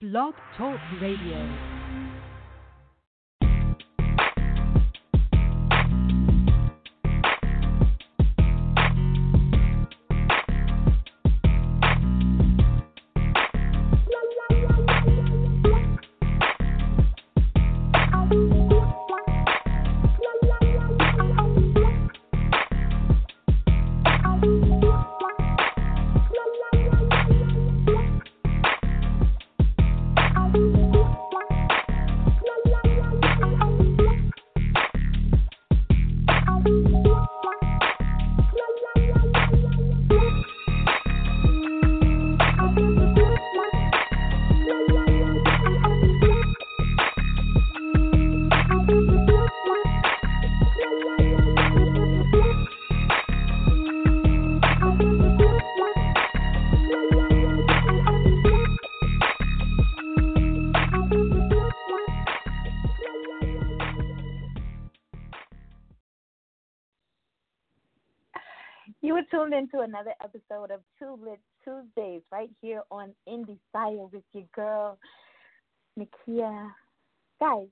Blog Talk Radio. Into another episode of Two Lit Tuesdays right here on Indie Style with your girl, Nakia. Guys,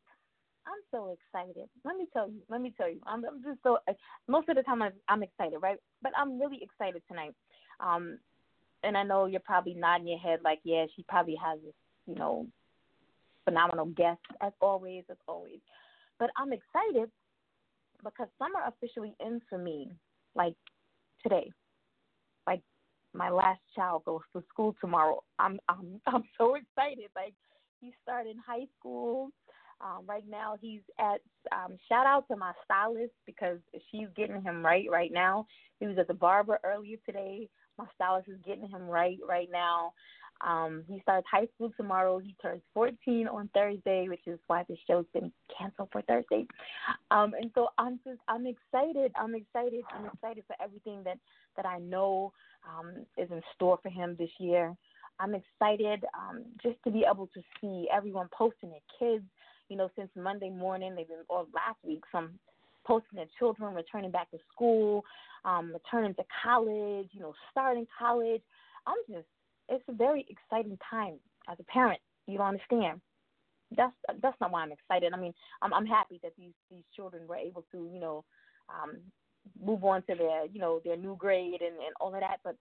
I'm so excited. Let me tell you. Let me tell you. I'm, I'm just so. Most of the time, I'm, I'm excited, right? But I'm really excited tonight. Um, and I know you're probably nodding your head like, yeah, she probably has this, you know, phenomenal guest as always, as always. But I'm excited because summer officially ends for me. Like today. My last child goes to school tomorrow. I'm I'm I'm so excited. Like he's starting high school. Um, right now he's at um, shout out to my stylist because she's getting him right right now. He was at the barber earlier today. My stylist is getting him right right now. Um, he starts high school tomorrow. He turns 14 on Thursday, which is why the show's been canceled for Thursday. Um, and so I'm just I'm excited. I'm excited. I'm excited for everything that that I know um, is in store for him this year. I'm excited um, just to be able to see everyone posting their kids. You know, since Monday morning, they've been or last week, some posting their children returning back to school, um, returning to college. You know, starting college. I'm just it's a very exciting time as a parent. You don't understand. That's that's not why I'm excited. I mean, I'm I'm happy that these these children were able to you know um, move on to their you know their new grade and and all of that. But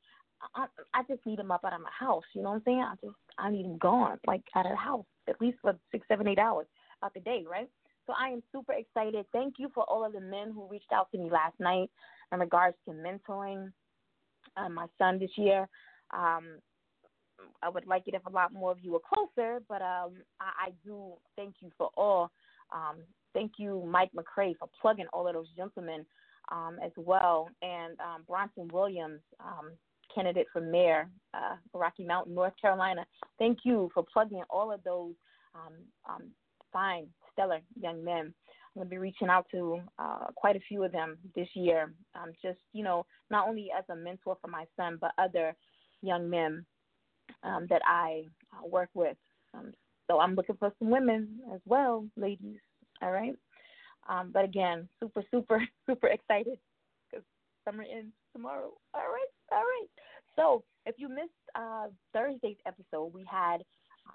I I just need them up out of my house. You know what I'm saying? I just I need them gone, like out of the house, at least for six, seven, eight hours out the day, right? So I am super excited. Thank you for all of the men who reached out to me last night in regards to mentoring um, my son this year. Um, I would like it if a lot more of you were closer, but um, I, I do thank you for all. Um, thank you, Mike McCray, for plugging all of those gentlemen um, as well, and um, Bronson Williams, um, candidate for mayor, uh, Rocky Mount, North Carolina. Thank you for plugging all of those um, um, fine, stellar young men. I'm going to be reaching out to uh, quite a few of them this year, um, just, you know, not only as a mentor for my son, but other young men that I uh, work with. So I'm looking for some women as well, ladies. All right. Um, but again, super, super, super excited because summer ends tomorrow. All right. All right. So if you missed uh, Thursday's episode, we had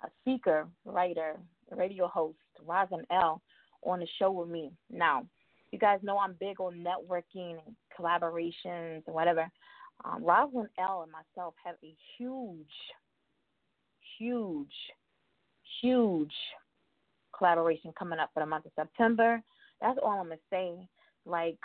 a speaker, writer, radio host, Rosin L, on the show with me. Now, you guys know I'm big on networking and collaborations and whatever. Um, L and myself have a huge huge, huge collaboration coming up for the month of September. That's all I'm gonna say. Like,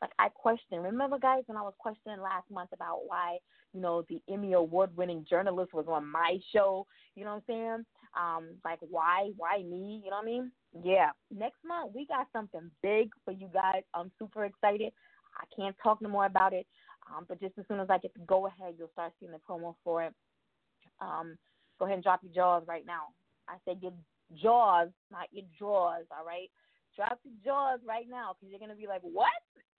like I question. Remember, guys, when I was questioning last month about why you know the Emmy award-winning journalist was on my show. You know what I'm saying? Um, like why, why me? You know what I mean? Yeah. Next month we got something big for you guys. I'm super excited. I can't talk no more about it. Um, but just as soon as I get the go ahead, you'll start seeing the promo for it. Um, go ahead and drop your jaws right now. I said your jaws, not your drawers, all right? Drop your jaws right now because you're going to be like, what?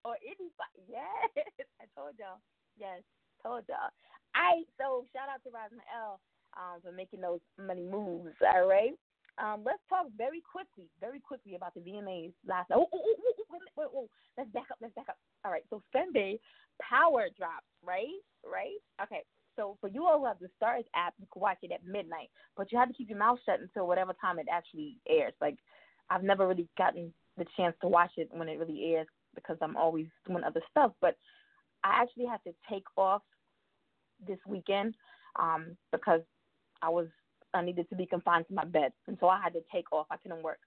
Or anybody. Yes, I told y'all. Yes, told y'all. All right, so shout out to Rosin L um, for making those money moves, all right? Um, let's talk very quickly, very quickly about the VMAs last night. Oh, oh, oh, wait, wait, wait, let's back up, let's back up. All right, so Sunday, Power dropped, right? Right? Okay, So for you all who have the Starz app, you can watch it at midnight, but you have to keep your mouth shut until whatever time it actually airs. Like I've never really gotten the chance to watch it when it really airs because I'm always doing other stuff. But I actually had to take off this weekend um, because I was I needed to be confined to my bed, and so I had to take off. I couldn't work,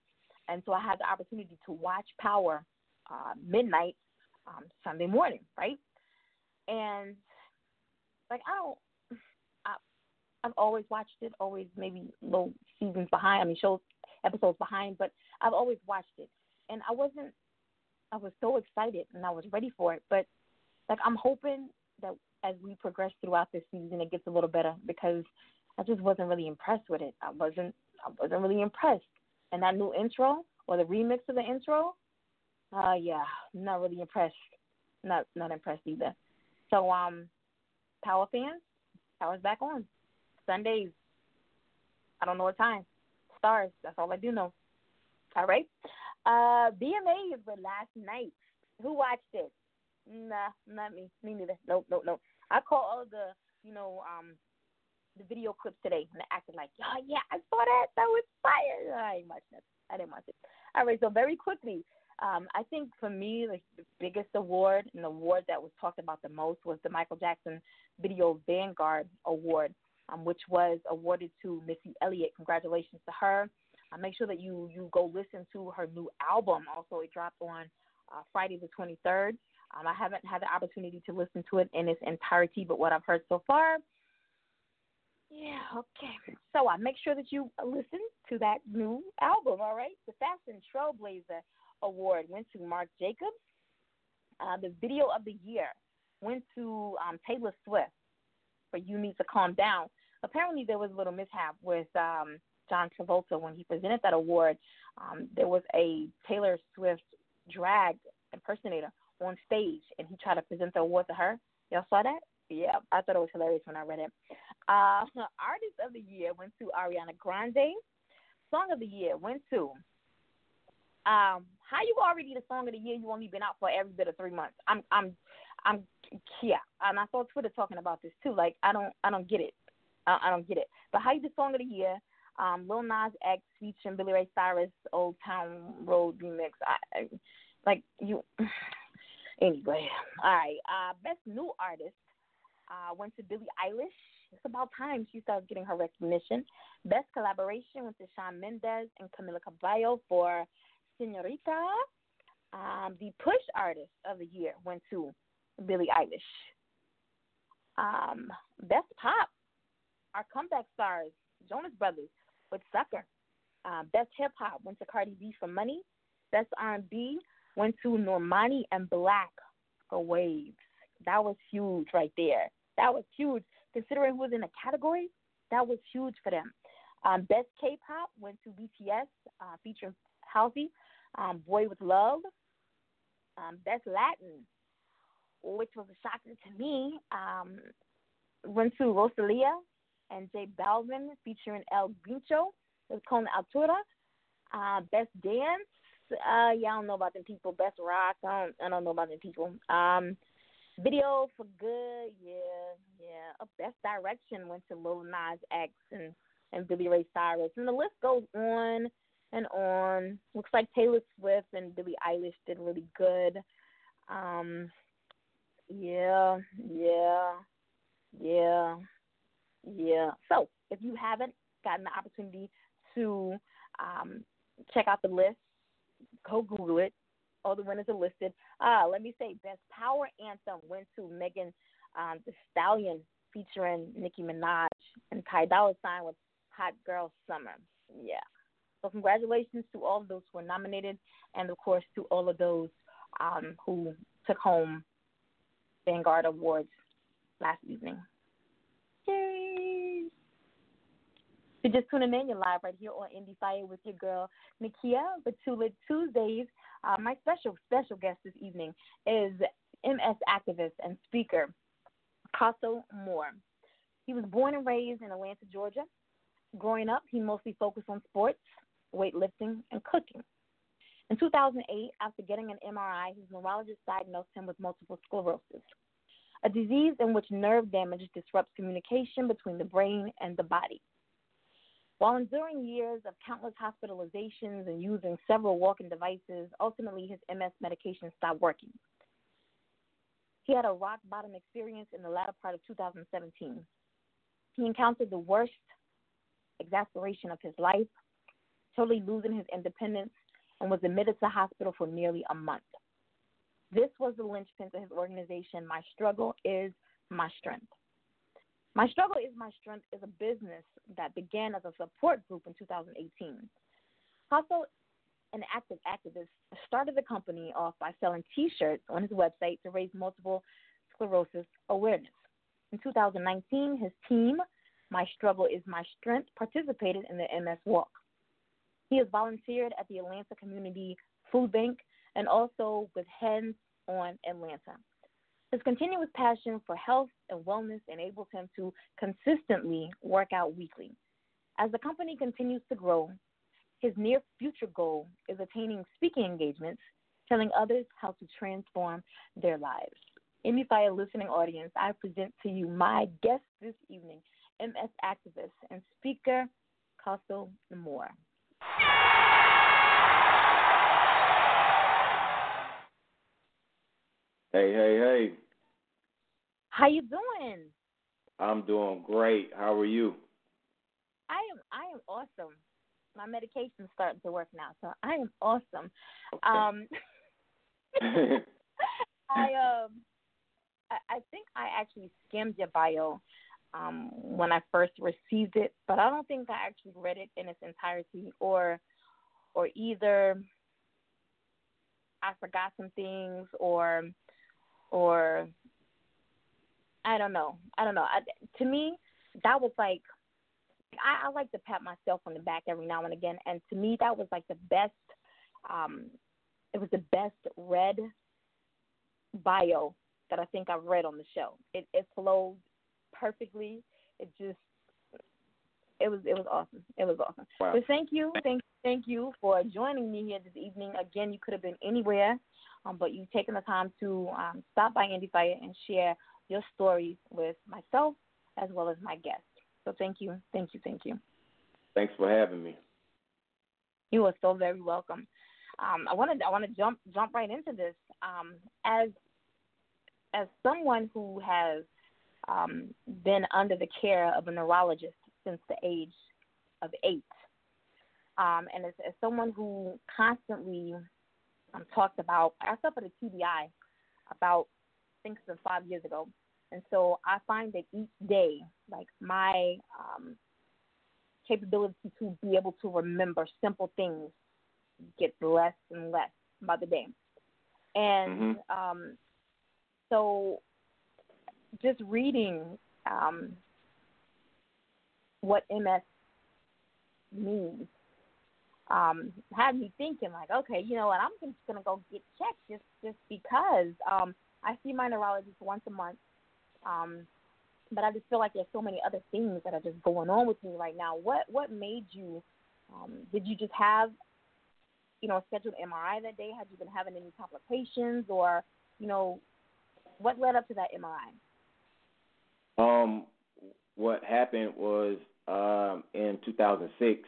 and so I had the opportunity to watch Power uh, midnight um, Sunday morning, right? And like I don't, I, I've always watched it, always maybe low seasons behind. I mean, shows episodes behind, but I've always watched it, and I wasn't. I was so excited and I was ready for it, but like I'm hoping that as we progress throughout this season, it gets a little better because I just wasn't really impressed with it. I wasn't. I wasn't really impressed. And that new intro or the remix of the intro, uh, yeah, not really impressed. Not not impressed either. So um, Power fans, Power's back on Sundays. I don't know what time. Starz. That's all I do know. All right. Uh, VMAs were last night. Who watched it? Nah, not me. Me neither. Nope, nope, nope. I caught all the, you know, um, the video clips today and I acted like, oh yeah, I saw that. That was fire. I didn't watch that. I didn't watch it. All right, so very quickly, um, I think for me, like the biggest award and the award that was talked about the most was the Michael Jackson Video Vanguard Award, um, which was awarded to Missy Elliott. Congratulations to her. Uh, make sure that you you go listen to her new album. Also, it dropped on uh, Friday the 23rd. Um, I haven't had the opportunity to listen to it in its entirety, but what I've heard so far, yeah, okay. So I uh, make sure that you listen to that new album. All right, the Fashion Trailblazer Award went to Marc Jacobs. Uh, the Video of the Year went to um, Taylor Swift for "You Need to Calm Down." Apparently, there was a little mishap with um, John Travolta when he presented that award. Um, there was a Taylor Swift drag impersonator on stage, and he tried to present the award to her. Y'all saw that? Yeah, I thought it was hilarious when I read it. Uh, Artist of the Year went to Ariana Grande. Song of the Year went to um, how you already the song of the year? You only been out for every bit of three months. I'm, I'm, I'm, yeah. And I saw Twitter talking about this too. Like I don't, I don't get it. I, I don't get it. But how you the song of the year? Um, Lil Nas X featuring Billy Ray Cyrus, Old Town Road remix. I, I like you. Anyway, all right. Uh, best new artist uh, went to Billie Eilish. It's about time she starts getting her recognition. Best collaboration went to Shawn Mendes and Camila Cabello for Senorita. Um, the push artist of the year went to Billie Eilish. Um, best pop, our comeback stars, Jonas Brothers with Sucker. Uh, best hip hop went to Cardi B for Money. Best R&B went to Normani and 6lack for Waves. That was huge right there. That was huge. Considering who was in the category, that was huge for them. Um, Best K-pop went to BTS uh, featuring Halsey, um, Boy with Luv. Um, Best Latin, which was a shocker to me, um, went to Rosalia and J Balvin featuring El Guincho. It was called Altura. Uh, Best Dance uh, yeah, I don't know about them people. Best rock, I don't, I don't know about them people. Um, video for good, yeah, yeah. A best direction went to Lil Nas X and and Billy Ray Cyrus, and the list goes on and on. Looks like Taylor Swift and Billie Eilish did really good. Um, yeah, yeah, yeah, yeah. So if you haven't gotten the opportunity to um, check out the list, go Google it. All the winners are listed. Ah, let me say, best power anthem went to Megan um, the Stallion featuring Nicki Minaj and Ty Dolla Sign with Hot Girl Summer. Yeah. So congratulations to all of those who were nominated, and of course to all of those um, who took home Vanguard Awards last evening. Yay! You're just tuning in, you're live right here on Indie Fire with your girl Nakia. But Two Lit Tuesdays, uh, my special special guest this evening is MS activist and speaker Kaso Moore. He was born and raised in Atlanta, Georgia. Growing up, he mostly focused on sports, weightlifting, and cooking. In 2008, after getting an MRI, his neurologist diagnosed him with multiple sclerosis. a disease in which nerve damage disrupts communication between the brain and the body. While enduring years of countless hospitalizations and using several walking devices, ultimately his MS medication stopped working. He had a rock bottom experience in the latter part of 2017. He encountered the worst exacerbation of his life, totally losing his independence, and was admitted to hospital for nearly a month. This was the linchpin to his organization, My Struggle is My Strength. My Struggle is My Strength is a business that began as a support group in 2018. Hustle, an active activist, started the company off by selling t shirts on his website to raise multiple sclerosis awareness. In 2019, his team, My Struggle is My Strength, participated in the MS Walk. He has volunteered at the Atlanta Community Food Bank and also with Hands on Atlanta. His continuous passion for health and wellness enables him to consistently work out weekly. As the company continues to grow, his near future goal is attaining speaking engagements, telling others how to transform their lives. MFIA listening audience, I present to you my guest this evening, MS activist and speaker, Kausal Moore. Hey, hey, hey. How you doing? I'm doing great. How are you? I am I am awesome. My medication's starting to work now, so I am awesome. Okay. Um I um I, I think I actually skimmed your bio um when I first received it, but I don't think I actually read it in its entirety or or either I forgot some things or or I don't know. I don't know. I, to me, that was like I, I like to pat myself on the back every now and again, and to me, that was like the best. Um, it was the best read bio that I think I've read on the show. It it flowed perfectly. It just it was it was awesome. It was awesome. Wow. So thank you, thank thank you for joining me here this evening. Again, you could have been anywhere, um, but you've taken the time to um, stop by Indie Fire and share your stories with myself as well as my guests. So thank you, thank you, thank you. Thanks for having me. You are so very welcome. Um, I want to I want to jump jump right into this. Um, as as someone who has um, been under the care of a neurologist since the age of eight, um, and as, as someone who constantly um, talked about, I suffered a TBI about I think since five years ago, and so I find that each day, like my um, capability to be able to remember simple things gets less and less by the day. And Mhm. um, so just reading um, what MS means um, had me thinking like, okay, you know what, I'm just gonna go get checked just just because um, I see my neurologist once a month. Um, but I just feel like there's so many other things that are just going on with me right now. What what made you? Um, did you just have, you know, a scheduled MRI that day? Had you been having any complications, or you know, what led up to that MRI? Um, what happened was um, in 2006,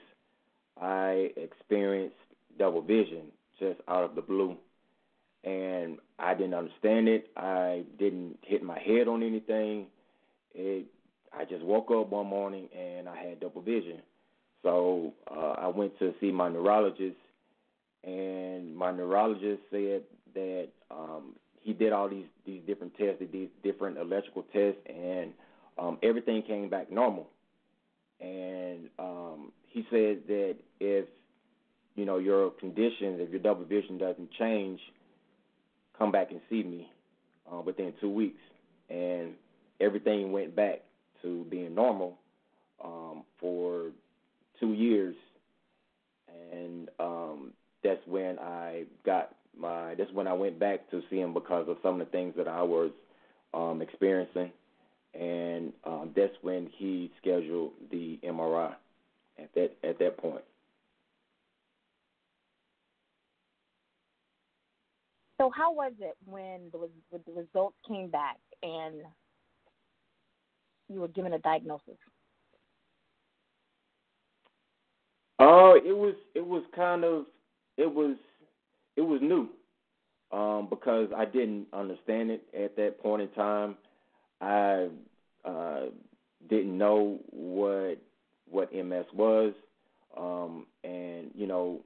I experienced double vision just out of the blue, and I didn't understand it. I didn't hit my head on anything. It, I just woke up one morning and I had double vision. So uh, I went to see my neurologist, and my neurologist said that um, he did all these these different tests, these different electrical tests, and um, everything came back normal. And um, he says that if you know your conditions, if your double vision doesn't change, come back and see me uh, within two weeks. And everything went back to being normal um, for two years, and um, that's when I got my. That's when I went back to see him because of some of the things that I was um, experiencing, and um, that's when he scheduled the MRI at that at that point. So how was it when the when the results came back and you were given a diagnosis? Uh, it was it was kind of it was it was new um, because I didn't understand it at that point in time. I uh, didn't know what what MS was, um, and you know,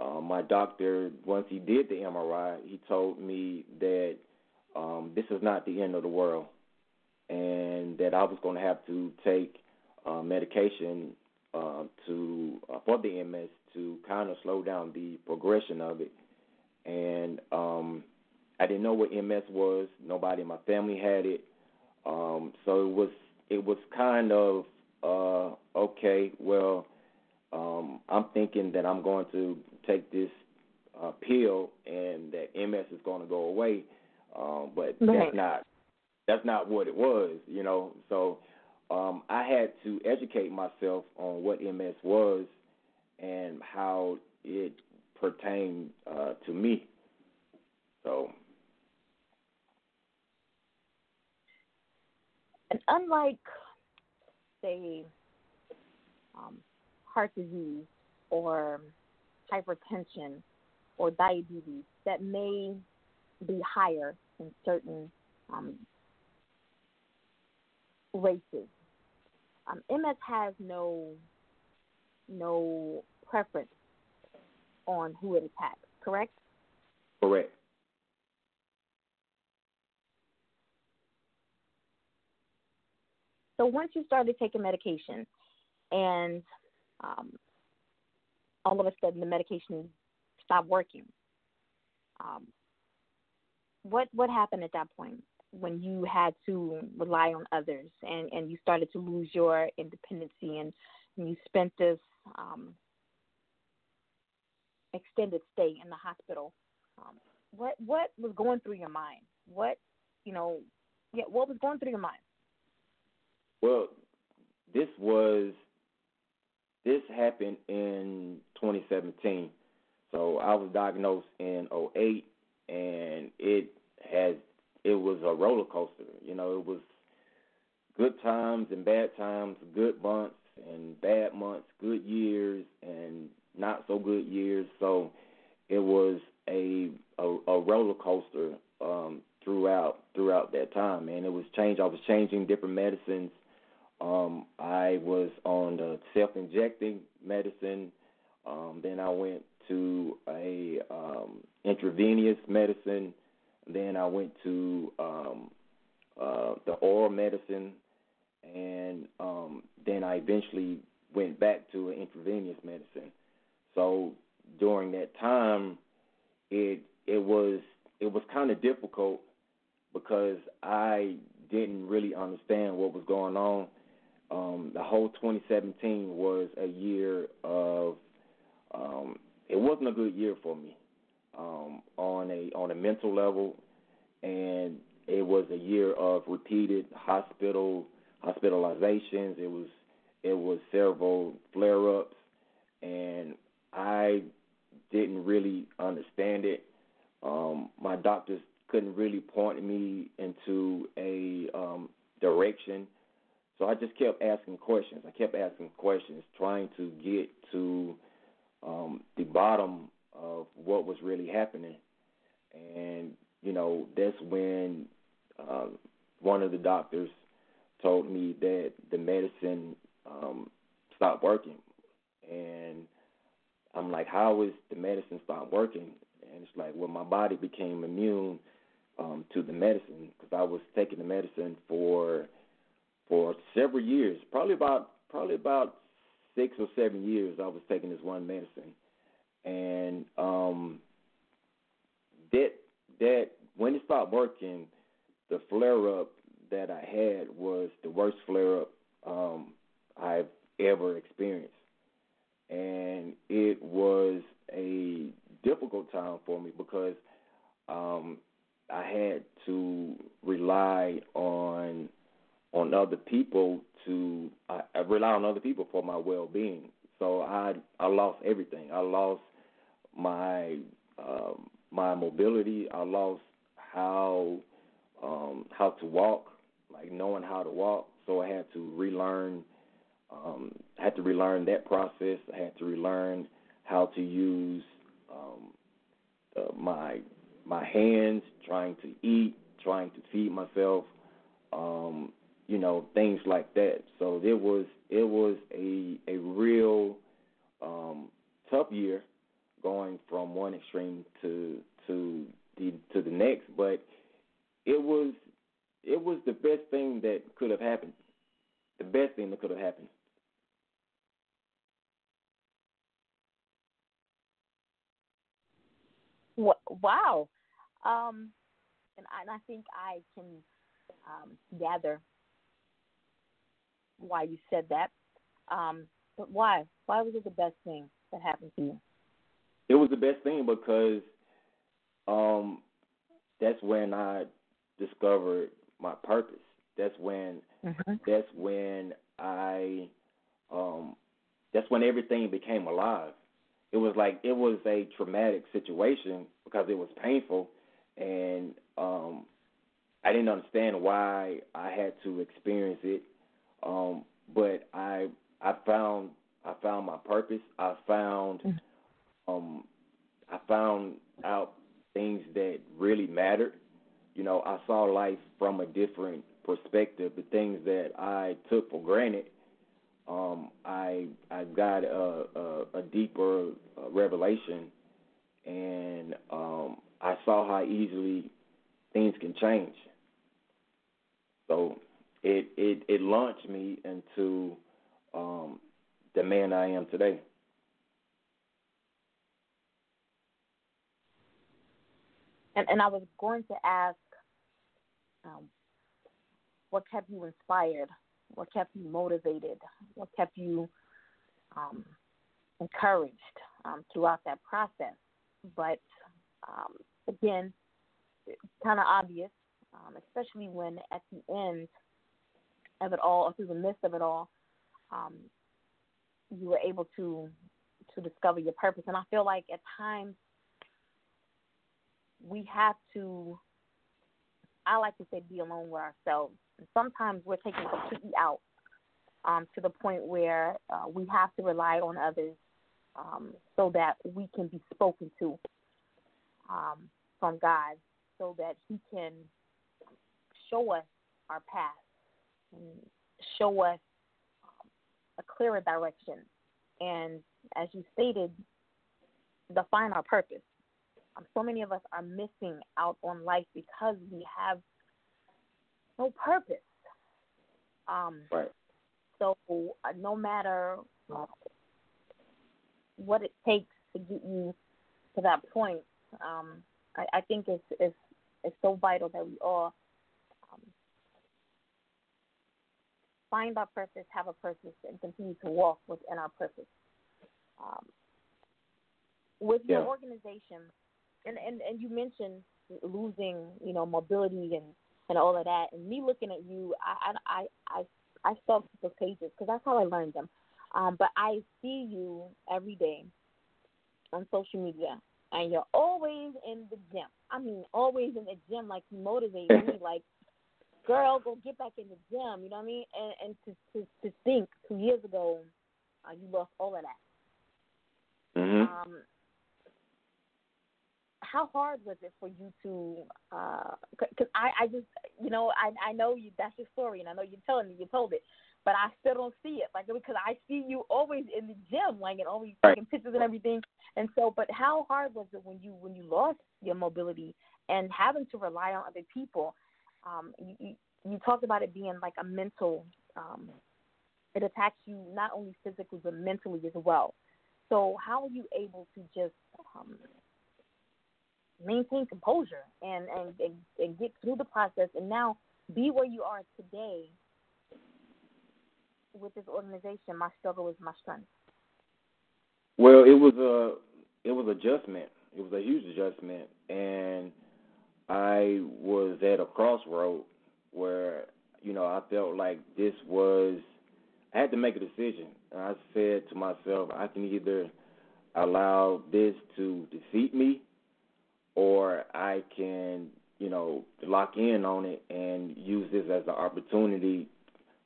uh, my doctor once he did the MRI, he told me that um, this is not the end of the world, and that I was going to have to take uh, medication uh, to uh, for the MS to kind of slow down the progression of it. And um, I didn't know what MS was. Nobody in my family had it, um, so it was it was kind of uh, okay. Well, um, I'm thinking that I'm going to take this uh, pill and that MS is going to go away, um, but right. that's not that's not what it was, you know. So um, I had to educate myself on what MS was and how it pertained uh, to me. So. And unlike, say, um, heart disease or hypertension or diabetes that may be higher in certain um, races um, MS has no no preference on who it attacks. Correct. Correct. So once you started taking medication, and um, all of a sudden the medication stopped working, um, what what happened at that point? when you had to rely on others and, and you started to lose your independency and, and you spent this um, extended stay in the hospital. Um, what what was going through your mind? What you know, yeah, what was going through your mind? Well, this was this happened in 2017. So I was diagnosed in 08 and it has it was a roller coaster. You know, it was good times and bad times, good months and bad months, good years and not so good years. So it was a a, a roller coaster um, throughout throughout that time, and it was change. I was changing different medicines. Um, I was on the self-injecting medicine. Um, then I went to a um, intravenous medicine. Then I went to um, uh, the oral medicine, and um, then I eventually went back to an intravenous medicine. So during that time, it it was it was kind of difficult because I didn't really understand what was going on. Um, the whole 2017 was a year of um, it wasn't a good year for me um, on a on a mental level, and it was a year of repeated hospital hospitalizations. It was it was several flare ups, and I didn't really understand it. Um, my doctors couldn't really point me into a um, direction. So I just kept asking questions. I kept asking questions, trying to get to um, the bottom of what was really happening. And you know, that's when uh, one of the doctors told me that the medicine um, stopped working, and I'm like, how is the medicine stopped working? And it's like, well, my body became immune um, to the medicine because I was taking the medicine for for several years, probably about probably about six or seven years. I was taking this one medicine, and um, that that when it stopped working, the flare up that I had was the worst flare up um, I've ever experienced, and it was a difficult time for me because um, I had to rely on on other people to I, I rely on other people for my well being. So I I lost everything. I lost my um, my mobility. I lost how um, how to walk, like knowing how to walk. So I had to relearn. Um, had to relearn that process. I had to relearn how to use um, uh, my my hands, trying to eat, trying to feed myself, um, you know, things like that. So it was it was a a real um, tough year, going from one extreme to to the to the next. But it was it was the best thing that could have happened. The best thing that could have happened. Wow. Um, and I, and I think I can um, gather why you said that. Um, but why? Why was it the best thing that happened to you? It was the best thing because um, that's when I discovered my purpose. That's when mm-hmm. that's when I um, that's when everything became alive. It was like it was a traumatic situation because it was painful, and um, I didn't understand why I had to experience it. Um, but I I found I found my purpose. I found mm-hmm. um, I found out things that really mattered. You know, I saw life from a different perspective. The things that I took for granted, um, I I got a, a, a deeper uh, revelation, and um, I saw how easily things can change. So it it it launched me into um, the man I am today. And and I was going to ask, um, what kept you inspired? What kept you motivated? What kept you um, encouraged um, throughout that process? But um, again, kind of obvious, um, especially when at the end of it all, or through the midst of it all, um, you were able to to discover your purpose. And I feel like at times we have to. I like to say, be alone with ourselves. And sometimes we're taken completely out um, to the point where uh, we have to rely on others um, so that we can be spoken to um, from God, so that He can show us our path show us a clearer direction. And as you stated, define our purpose. Um, so many of us are missing out on life because we have no purpose. Um, right. So uh, no matter uh, what it takes to get you to that point, um, I, I think it's, it's it's so vital that we all find our purpose, have a purpose, and continue to walk within our purpose. Um, with yeah. your organization, and, and, and you mentioned losing, you know, mobility and, and all of that, and me looking at you, I I I I, I stalked those pages because that's how I learned them. Um, but I see you every day on social media, and you're always in the gym. I mean, always in the gym, like you motivate me, like girl, go get back in the gym. You know what I mean? And and to to to think two years ago, uh, you lost all of that. Mm-hmm. Um, how hard was it for you to? Because uh, I I just you know I I know you that's your story and I know you're telling me you told it. But I still don't see it, like because I see you always in the gym, like and always right. taking pictures and everything. And so, but how hard was it when you when you lost your mobility and having to rely on other people? Um, you, you talked about it being like a mental. Um, it attacks you not only physically but mentally as well. So how are you able to just um, maintain composure and, and, and, get through the process and now be where you are today with this organization? My struggle is my strength. Well, it was a it was adjustment. It was a huge adjustment, and I was at a crossroad where you know I felt like this was I had to make a decision. And I said to myself, I can either allow this to defeat me, or I can you know, lock in on it and use this as an opportunity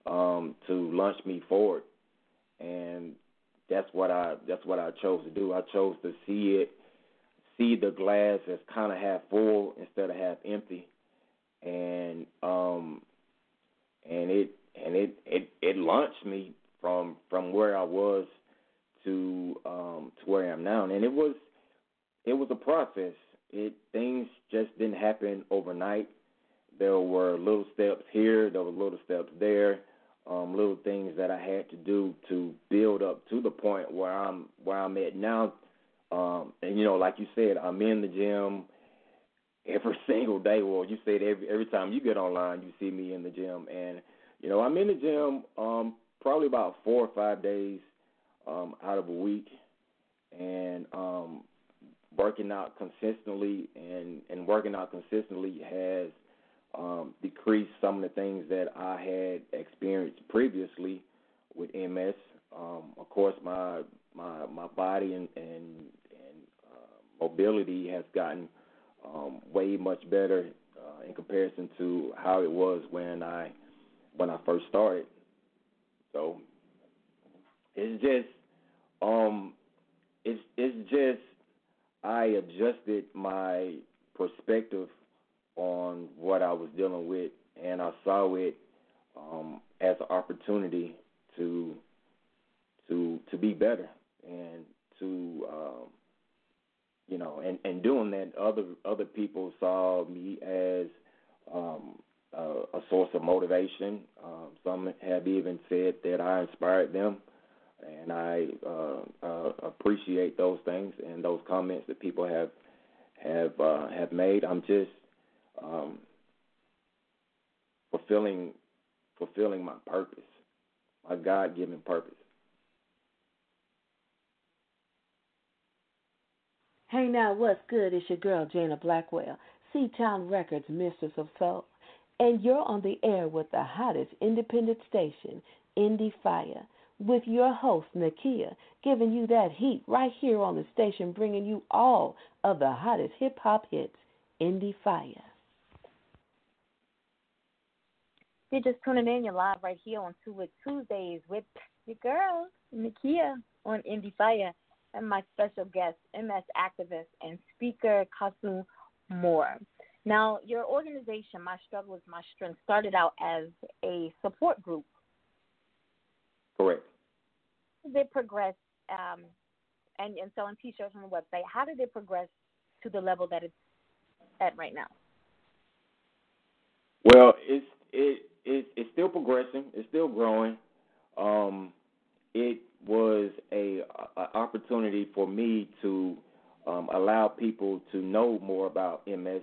um, to launch me forward. And that's what I that's what I chose to do. I chose to see it, see the glass as kind of half full instead of half empty, and um, and it and it it it launched me from from where I was to um to where I am now, and it was it was a process. It things just didn't happen overnight. There were little steps here, there were little steps there, um, little things that I had to do to build up to the point where I'm where I'm at now. Um, and you know, like you said, I'm in the gym every single day. Well, you said every every time you get online, you see me in the gym, and you know, I'm in the gym um, probably about four or five days um, out of a week, and um, working out consistently and and working out consistently has um, decreased some of the things that I had experienced previously with MS. Um, of course, my my my body and and, mobility has gotten um, way much better uh, in comparison to how it was when I when I first started. So it's just um it's it's just I adjusted my perspective on what I was dealing with and I saw it um as an opportunity to to to be better and to um you know and and doing that other other people saw me as um a source of motivation. Um, some have even said that I inspired them, and I uh, uh, appreciate those things and those comments that people have have uh, have made. I'm just um, fulfilling fulfilling my purpose, my God given purpose. Hey now, what's good? It's your girl Jana Blackwell, Town Records, Mistress of Soul. And you're on the air with the hottest independent station, Indie Fire, with your host, Nakia, giving you that heat right here on the station, bringing you all of the hottest hip hop hits, Indie Fire. You're just tuning in. You're live right here on Two with Tuesdays with your girl, Nakia, on Indie Fire, and my special guest, MS activist and speaker, Kasu Moore. Now, your organization, My Struggle is My Strength, started out as a support group. Correct. How did it progress, um, and, and selling T-shirts on the website, how did it progress to the level that it's at right now? Well, it's it, it it's still progressing. It's still growing. Um, it was a, a opportunity for me to um, allow people to know more about MS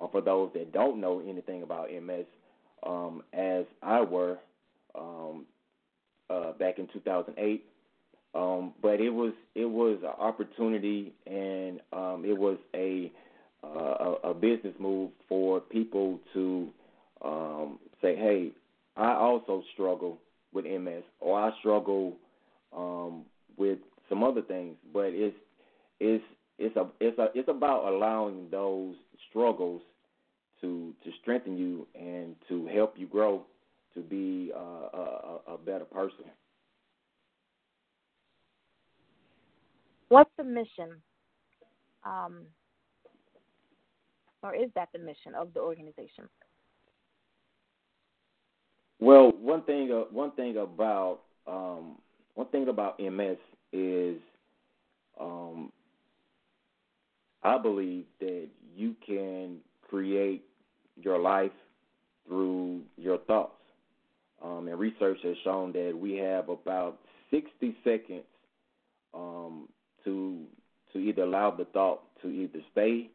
uh, for those that don't know anything about MS, um, as I were um, uh, back in 2008. Um, but it was it was an opportunity and um, it was a, uh, a business move for people to um, say, hey, I also struggle with MS or I struggle um, with some other things, but it's it's it's a it's a it's about allowing those struggles to to strengthen you and to help you grow to be uh, a, a better person. What's the mission, um, or is that the mission of the organization? Well, one thing uh, one thing about um, one thing about MS is um, I believe that you can create your life through your thoughts. Um, and research has shown that we have about 60 seconds um, to to either allow the thought to either stay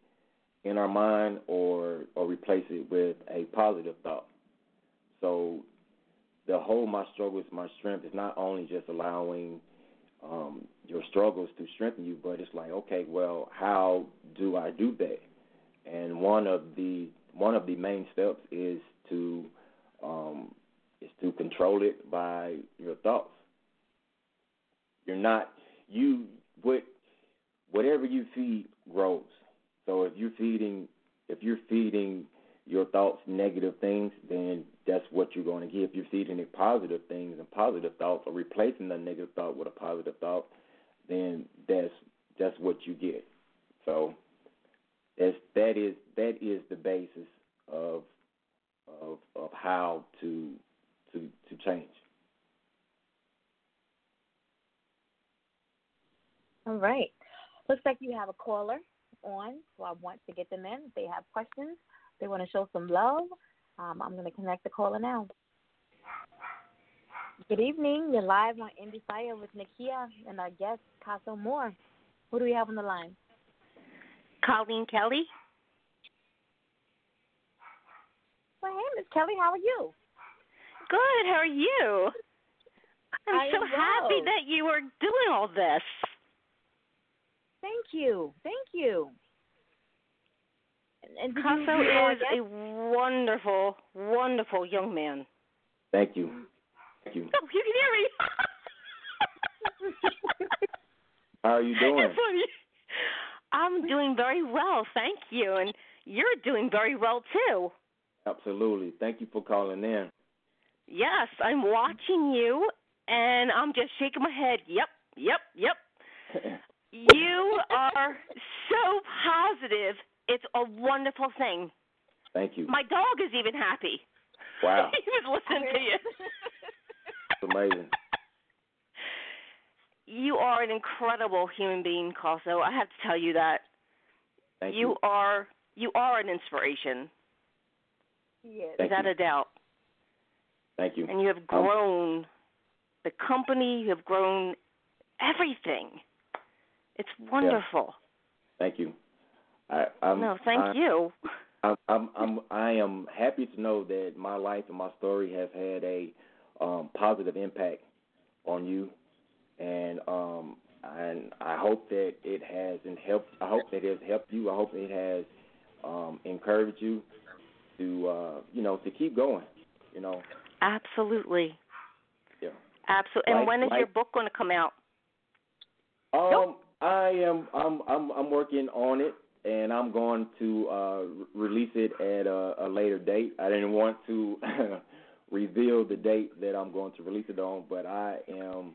in our mind or or replace it with a positive thought. So the whole my struggles, my strength is not only just allowing um, your struggles to strengthen you, but it's like, okay, well, how do I do that? And one of the one of the main steps is to um, is to control it by your thoughts. You're not you what whatever you feed grows. So if you're feeding if you're feeding your thoughts negative things, then that's what you're going to get. If you're feeding it positive things and positive thoughts, or replacing the negative thought with a positive thought, then that's that's what you get. So that's that is that is the basis of of of how to to to change. All right. Looks like you have a caller on, so I want to get them in. If they have questions, they want to show some love. Um, I'm going to connect the caller now. Good evening. You're live on Indie Fire with Nakia and our guest, Causso Moore. Who do we have on the line? Colleen Kelly. Well, hey, Miss Kelly, how are you? Good. How are you? I'm I so am happy that you are doing all this. Thank you. Thank you. And, and did you, Causso you know, I is a wonderful, wonderful young man. Thank you. Thank you. Oh, you can hear me. How are you doing? It's funny. I'm doing very well, thank you, and you're doing very well too. Absolutely. Thank you for calling in. Yes, I'm watching you, and I'm just shaking my head. Yep, yep, yep. You are so positive. It's a wonderful thing. Thank you. My dog is even happy. Wow. he was listening to you. It's amazing. You are an incredible human being, Causso. I have to tell you that. Thank you you. are you are an inspiration, Yes. Thank without you. a doubt. Thank you. And you have Um, grown the company. You have grown everything. It's wonderful. Thank you. I, I'm, no, thank I, you. I'm, I'm, I'm, I am happy to know that my life and my story has had a um, positive impact on you, and um, and I hope that it has and helped. I hope that it has helped you. I hope it has um, encouraged you to, uh, you know, to keep going. You know, Absolutely. yeah. Absolutely. And Like- when is your book going to come out? Um, I am. I'm. I'm. I'm working on it, and I'm going to uh, release it at a, a later date. I didn't want to reveal the date that I'm going to release it on, but I am.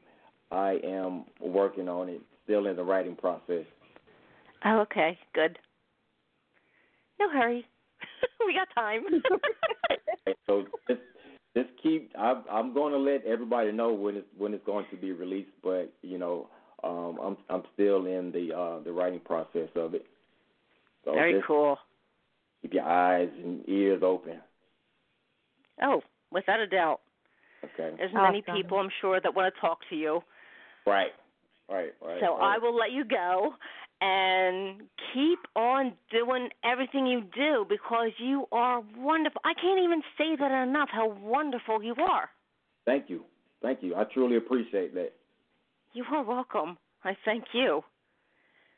I am working on it. Still in the writing process. Oh, okay. Good. No hurry. we got time. So just just keep. I, I'm going to let everybody know when it's when it's going to be released, but you know, um, I'm I'm still in the uh, the writing process of it. So Very cool. keep your eyes and ears open. Oh, without a doubt. Okay. There's many people I'm sure that want to talk to you. Right. Right. Right. So I will let you go and keep on doing everything you do because you are wonderful. I can't even say that enough how wonderful you are. Thank you. Thank you. I truly appreciate that. You are welcome. I thank you.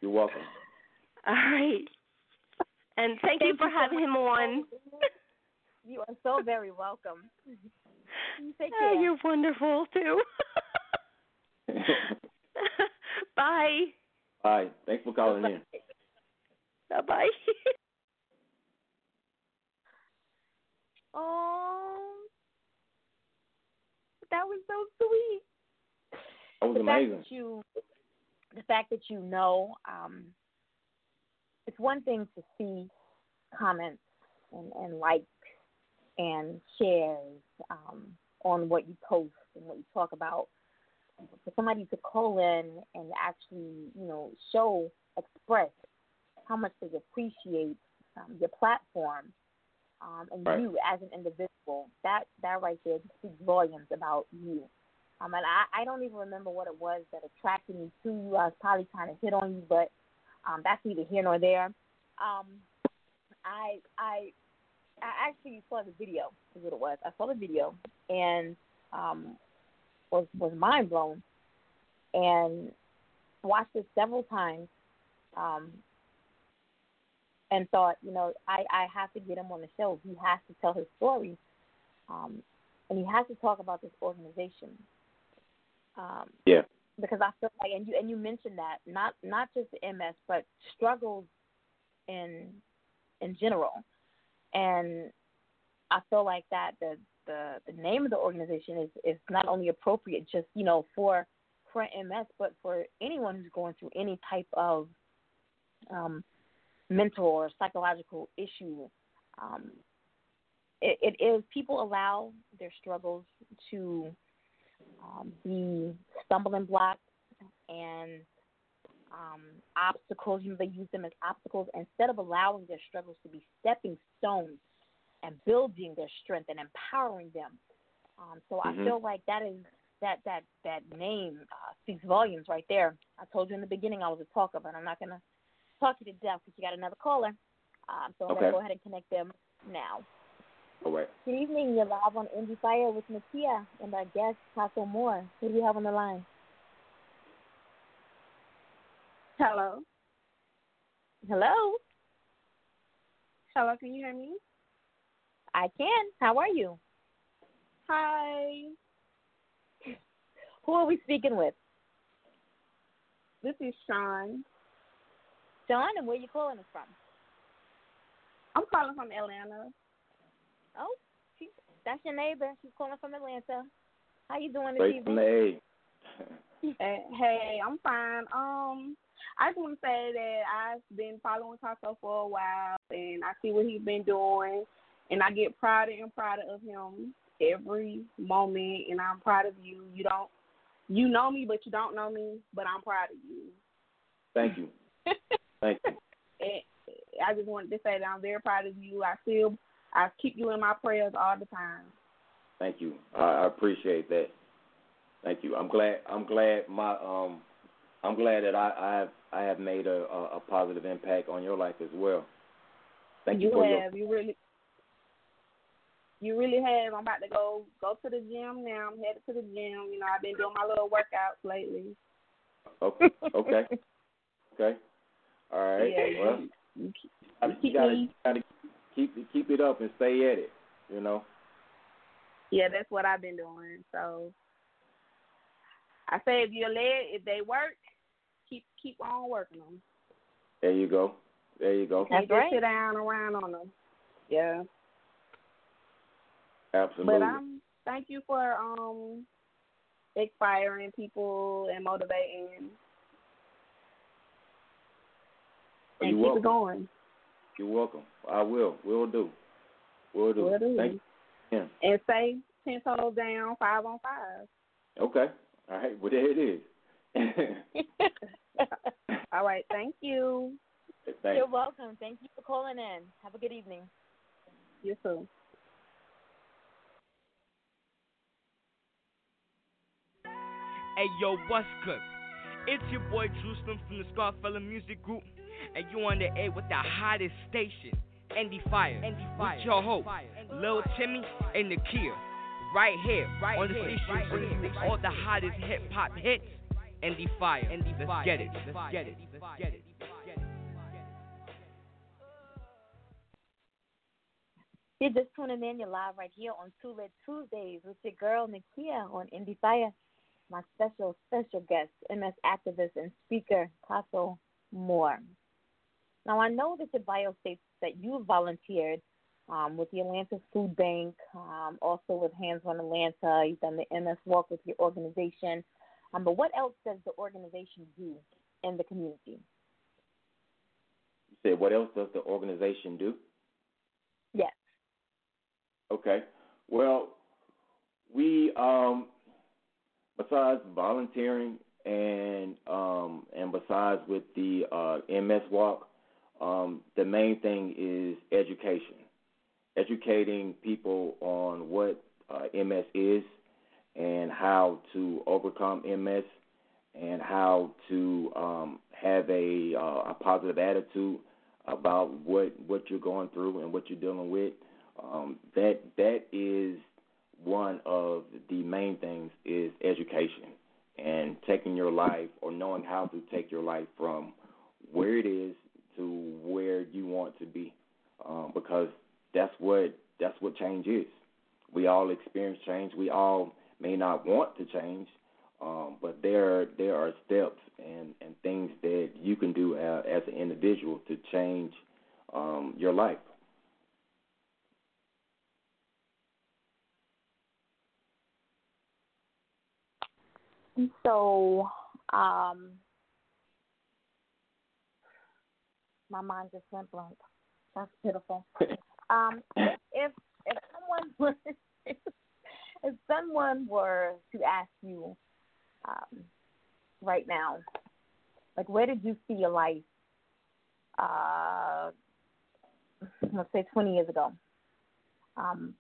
You're welcome. All right. And thank, you for you so having him on. You are so very welcome. You Take Oh, care. you're wonderful too. Bye. Bye. Thanks for calling in. Bye bye. Oh, that was so sweet. That was the amazing. Fact that you, the fact that you know, um, it's one thing to see comments and, and likes and shares um, on what you post and what you talk about. For somebody to call in and actually, you know, show, express how much they appreciate um, your platform um, and Right. you as an individual, that that right there speaks volumes about you. Um, and I, I don't even remember what it was that attracted me to you. I was probably trying to hit on you, but um, that's neither here nor there. Um, I I I actually saw the video. Is what it was. I saw the video and um, was was mind blown, and watched it several times. Um, and thought, you know, I, I have to get him on the show. He has to tell his story. Um, and he has to talk about this organization. Um, Yeah. Because I feel like, and you and you mentioned that not not just MS, but struggles in in general. And I feel like that the the, the name of the organization is is not only appropriate just you know for for MS, but for anyone who's going through any type of um, mental or psychological issue. Um, it, it is people allow their struggles to um, be stumbling blocks and um, obstacles. You know, they use them as obstacles instead of allowing their struggles to be stepping stones and building their strength and empowering them. Um, so mm-hmm. I feel like that is that that that name uh, speaks volumes right there. I told you in the beginning I was a talker, but I'm not gonna talk you to death because you got another caller. Um, so I'm okay. gonna go ahead and connect them now. All right. Good evening. You're live on Indie Fire with Nakia and our guest Causso Moore. Who do we have on the line? Hello. Hello. Hello. Can you hear me? I can. How are you? Hi. Who are we speaking with? This is Sean. Sean, and where are you calling us from? I'm calling from Atlanta. Oh, she, that's your neighbor. She's calling from Atlanta. How you doing this evening? from hey, hey, I'm fine. Um, I just want to say that I've been following Causso for a while, and I see what he's been doing, and I get prouder and prouder of him every moment, and I'm proud of you. You don't, you know me, but you don't know me, but I'm proud of you. Thank you. Thank you. And I just wanted to say that I'm very proud of you. I still, I keep you in my prayers all the time. Thank you. I, appreciate that. Thank you. I'm glad. I'm glad my um, I'm glad that I, I have I have made a, a, a positive impact on your life as well. Thank you, you for have. Your... You really you really have. I'm about to go go to the gym now. I'm headed to the gym. You know, I've been doing my little workouts lately. Okay. Okay. okay. All right. Yeah, well, you, you, you, gotta, you gotta keep keep it up and stay at it. You know. Yeah, that's what I've been doing. So I say if you're led, if they work, keep keep on working them. There you go. There you go. That's you right. Sit down around on them. Yeah. Absolutely. But um, thank you for um inspiring people and motivating. And You're keep welcome. it going. You're welcome. I will. We'll do. We'll do. Will do. Thank you. Yeah. And say ten toes down, five on five. Okay. All right. Well, there it is. All right. Thank you. Thanks. You're welcome. Thank you for calling in. Have a good evening. You too. Hey yo, what's good? It's your boy Jerusalem from the Scarfella Music Group, and you on the air with the hottest station, Indie Fire, Indie Fire. with your host, Lil Timmy and Nakia, right here, right on the station, right bringing you all the hottest hip hop hits, Indie Fire. Indie Let's Fire. get it, let's get it, let's get it. You're just tuning in. You're live right here on Two Lit Tuesdays with your girl Nakia on Indie Fire. My special, special guest, MS activist and speaker, Causso Moore. Now, I know that your bio states that you volunteered um, with the Atlanta Food Bank, um, also with Hands on Atlanta. You've done the MS Walk with your organization. Um, but what else does the organization do in the community? You said, what else does the organization do? Yes. Okay. Well, we um, besides volunteering and um, and besides with the uh, MS Walk, um, the main thing is education, educating people on what uh, MS is and how to overcome MS and how to um, have a, uh, a positive attitude about what what you're going through and what you're dealing with. Um, that that is one of the main things is education and taking your life or knowing how to take your life from where it is to where you want to be, um, because that's what that's what change is. We all experience change. We all may not want to change, um, but there there are steps and, and things that you can do uh, as an individual to change um, your life. So, um, my mind just went blank. That's pitiful. um, if if someone were if someone were to ask you um, right now, like where did you see your life? Uh, let's say 20 years ago. Um,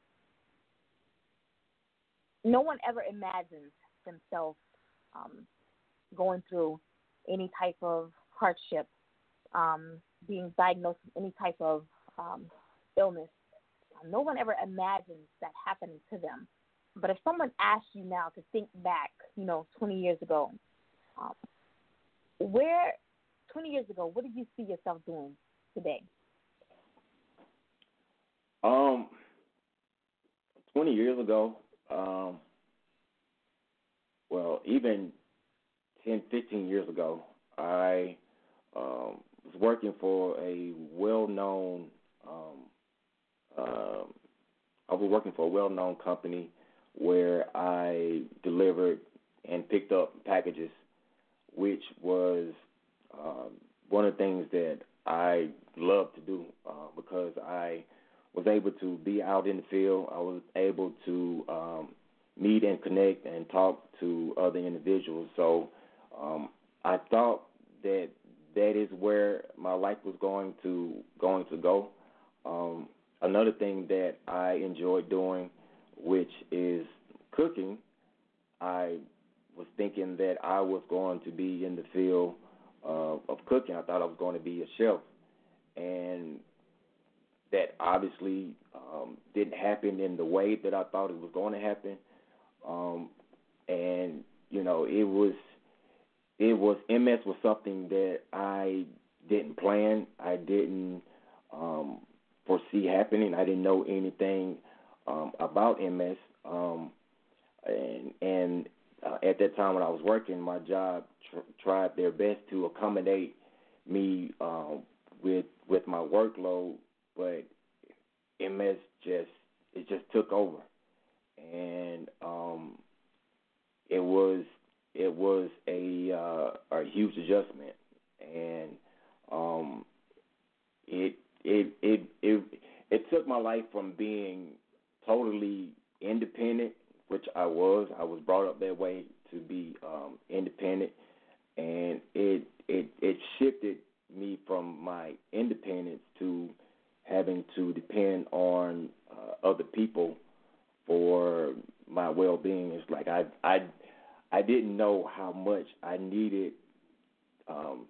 no one ever imagines themselves um, going through any type of hardship, um, being diagnosed with any type of um, illness. No one ever imagines that happening to them. But if someone asked you now to think back, you know, 20 years ago, um, where 20 years ago, what did you see yourself doing today? Um, 20 years ago, um, well, even 10, 15 years ago, I um, was working for a well-known. Um, uh, I was working for a well-known company where I delivered and picked up packages, which was um, one of the things that I love to do uh, because I was able to be out in the field. I was able to um, meet and connect and talk to other individuals. So um, I thought that that is where my life was going to going to go. Um, another thing that I enjoy doing, which is cooking, I was thinking that I was going to be in the field uh, of cooking. I thought I was going to be a chef, and that obviously um, didn't happen in the way that I thought it was going to happen. Um, and you know, it was it was MS was something that I didn't plan. I didn't um, foresee happening. I didn't know anything um, about MS. Um, and and uh, at that time when I was working, my job tr- tried their best to accommodate me um, with with my workload, but MS just it just took over, and um, it was it was a uh, a huge adjustment, and um, it it it it it took my life from being totally independent, which I was. I was brought up that way to be um, independent, and it it it shifted me from my independence to having to depend on uh, other people for my well-being. It's like I I I didn't know how much I needed. Um,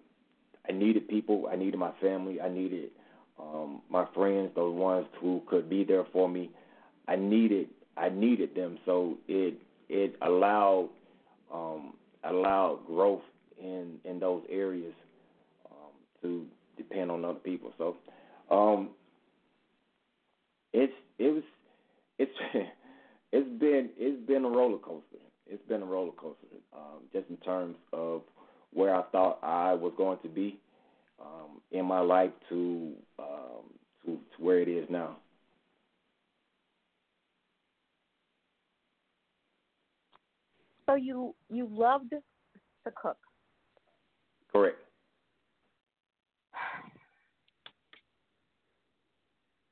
I needed people. I needed my family. I needed um, my friends, those ones who could be there for me. I needed. I needed them. So it it allowed um, allowed growth in in those areas um, to depend on other people. So um, it's it was it's it's been it's been a roller coaster. It's been a roller coaster, um, just in terms of where I thought I was going to be um, in my life to, um, to to where it is now. So you you loved to cook. Correct.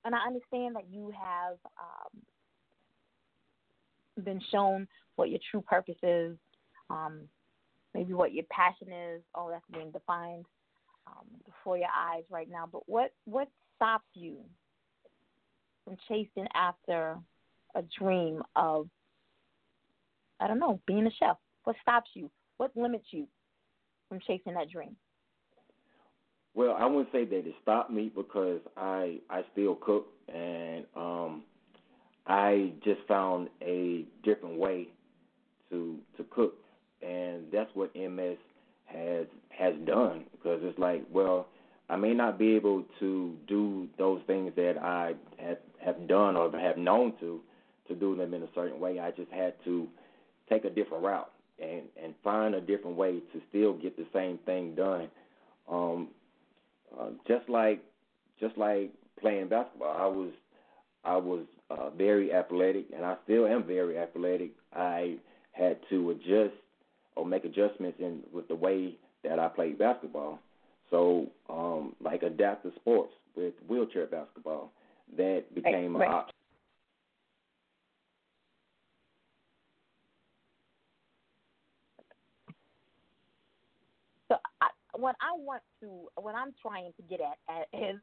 And I understand that you have um, been shown what your true purpose is, um, maybe what your passion is. All that's being defined um, before your eyes right now. But what what stops you from chasing after a dream of I don't know being a chef? What stops you? What limits you from chasing that dream? Well, I wouldn't say that it stopped me because I I still cook and um I just found a different way to to cook, and that's what MS has has done because it's like, well, I may not be able to do those things that I have have done or have known to to do them in a certain way. I just had to take a different route and and find a different way to still get the same thing done. Um, uh, just like just like playing basketball. I was I was uh, very athletic, and I still am very athletic. I had to adjust or make adjustments in with the way that I played basketball. So, um, like adaptive sports with wheelchair basketball, that became right, an right. option. So I, what I want to, what I'm trying to get at, at is,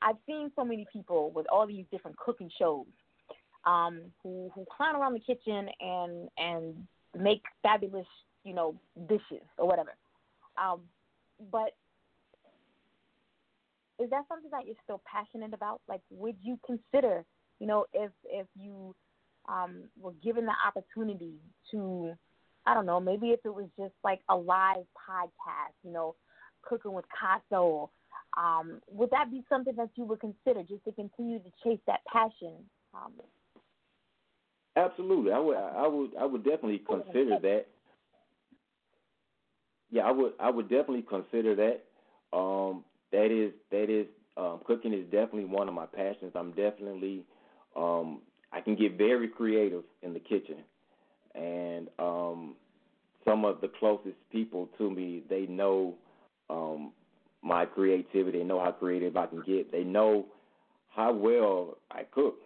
I've seen so many people with all these different cooking shows, um, who who clown around the kitchen and and make fabulous, you know, dishes or whatever. Um, but is that something that you're still passionate about? Like, would you consider, you know, if if you um, were given the opportunity to, I don't know, maybe if it was just like a live podcast, you know, cooking with Causso, um, would that be something that you would consider just to continue to chase that passion? Um, Absolutely, I would. I would. I would definitely consider that. Yeah, I would. I would definitely consider that. Um, that is. That is. Um, cooking is definitely one of my passions. I'm definitely. Um, I can get very creative in the kitchen, and um, some of the closest people to me, they know um, my creativity. They know how creative I can get. They know how well I cook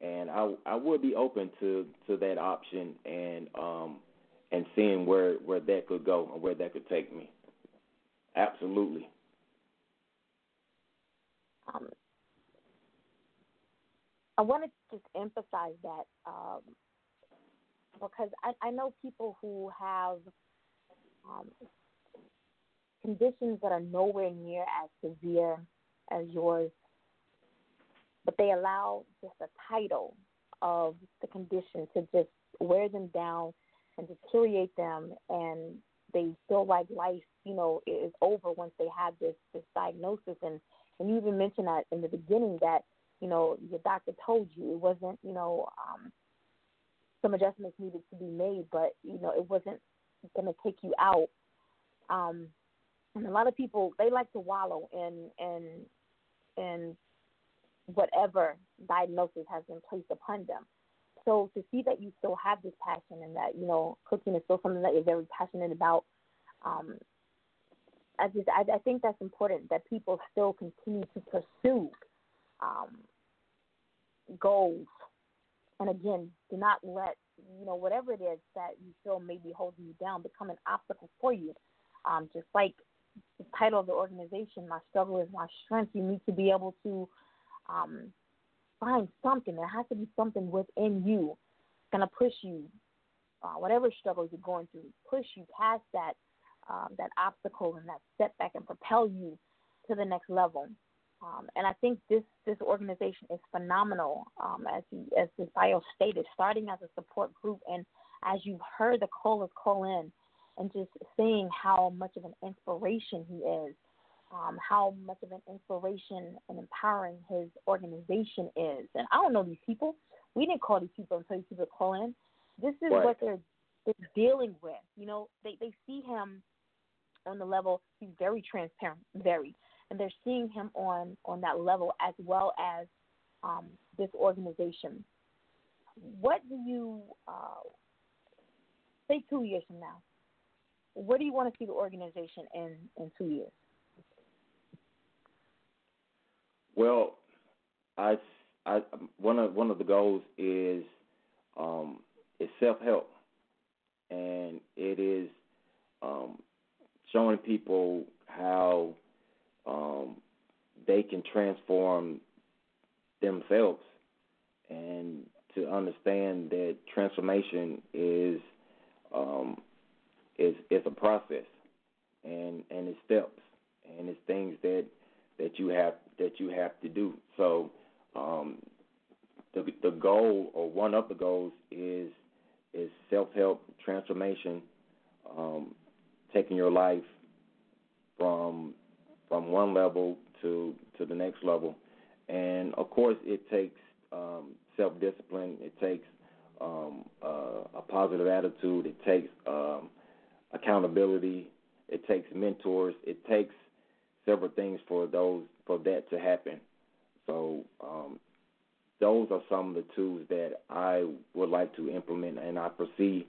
and I I would be open to to that option and um and seeing where where that could go and where that could take me. Absolutely. um, I want to just emphasize that um, because I, I know people who have um, conditions that are nowhere near as severe as yours, but they allow just a title of the condition to just wear them down and deteriorate them, and they feel like life, you know, is over once they have this this diagnosis. And and you even mentioned that in the beginning that you know your doctor told you it wasn't, you know, um, some adjustments needed to be made, but you know it wasn't going to take you out. Um, and a lot of people they like to wallow in in in whatever diagnosis has been placed upon them. So to see that you still have this passion and that you know cooking is still something that you're very passionate about, um, I just I, I think that's important that people still continue to pursue um, goals. And again, do not let you know whatever it is that you feel may be holding you down become an obstacle for you. Um, just like the title of the organization, "My Struggle Is My Strength," you need to be able to um, find something. There has to be something within you going to push you, uh, whatever struggles you're going through, push you past that um, that obstacle and that setback and propel you to the next level. Um, and I think this this organization is phenomenal, um, as you, as this bio stated, starting as a support group, and as you've heard the callers call in, and just seeing how much of an inspiration he is, um, how much of an inspiration and empowering his organization is. And I don't know these people. We didn't call these people until these people call in. This is Right. what they're they're dealing with. You know, they they see him on the level. He's very transparent, very, and they're seeing him on on that level as well as um, this organization. What do you uh, say two years from now? what do you want to see the organization in in two years? Well, I, I one of one of the goals is um, is self help, and it is um, showing people how um, they can transform themselves, and to understand that transformation is um, is is a process, and and it's steps, and it's things that that you have that you have to do. So um, the the goal or one of the goals is is self help transformation, um, taking your life from from one level to to the next level, and of course it takes um, self discipline. It takes um, uh, a positive attitude. It takes um, accountability. It takes mentors. It takes several things for those for that to happen. So um, those are some of the tools that I would like to implement, and I foresee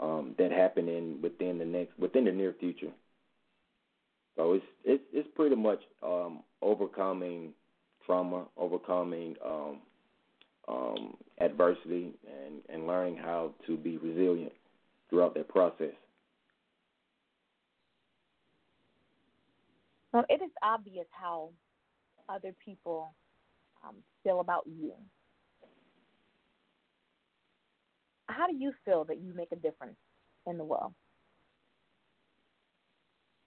um, that happening within the next within the near future. So it's it's it's pretty much um, overcoming trauma, overcoming um, um, adversity, and and learning how to be resilient throughout that process. Well, it is obvious how other people um, feel about you. How do you feel that you make a difference in the world?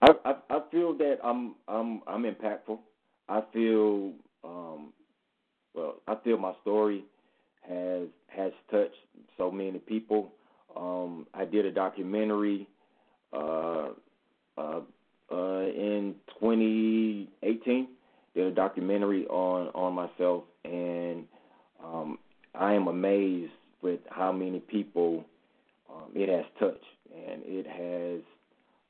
I I, I feel that I'm I'm I'm impactful. I feel um, well. I feel my story has has touched so many people. Um, I did a documentary uh, uh, uh, in 2018. Did a documentary on on myself, and um, I am amazed with how many people um, it has touched, and it has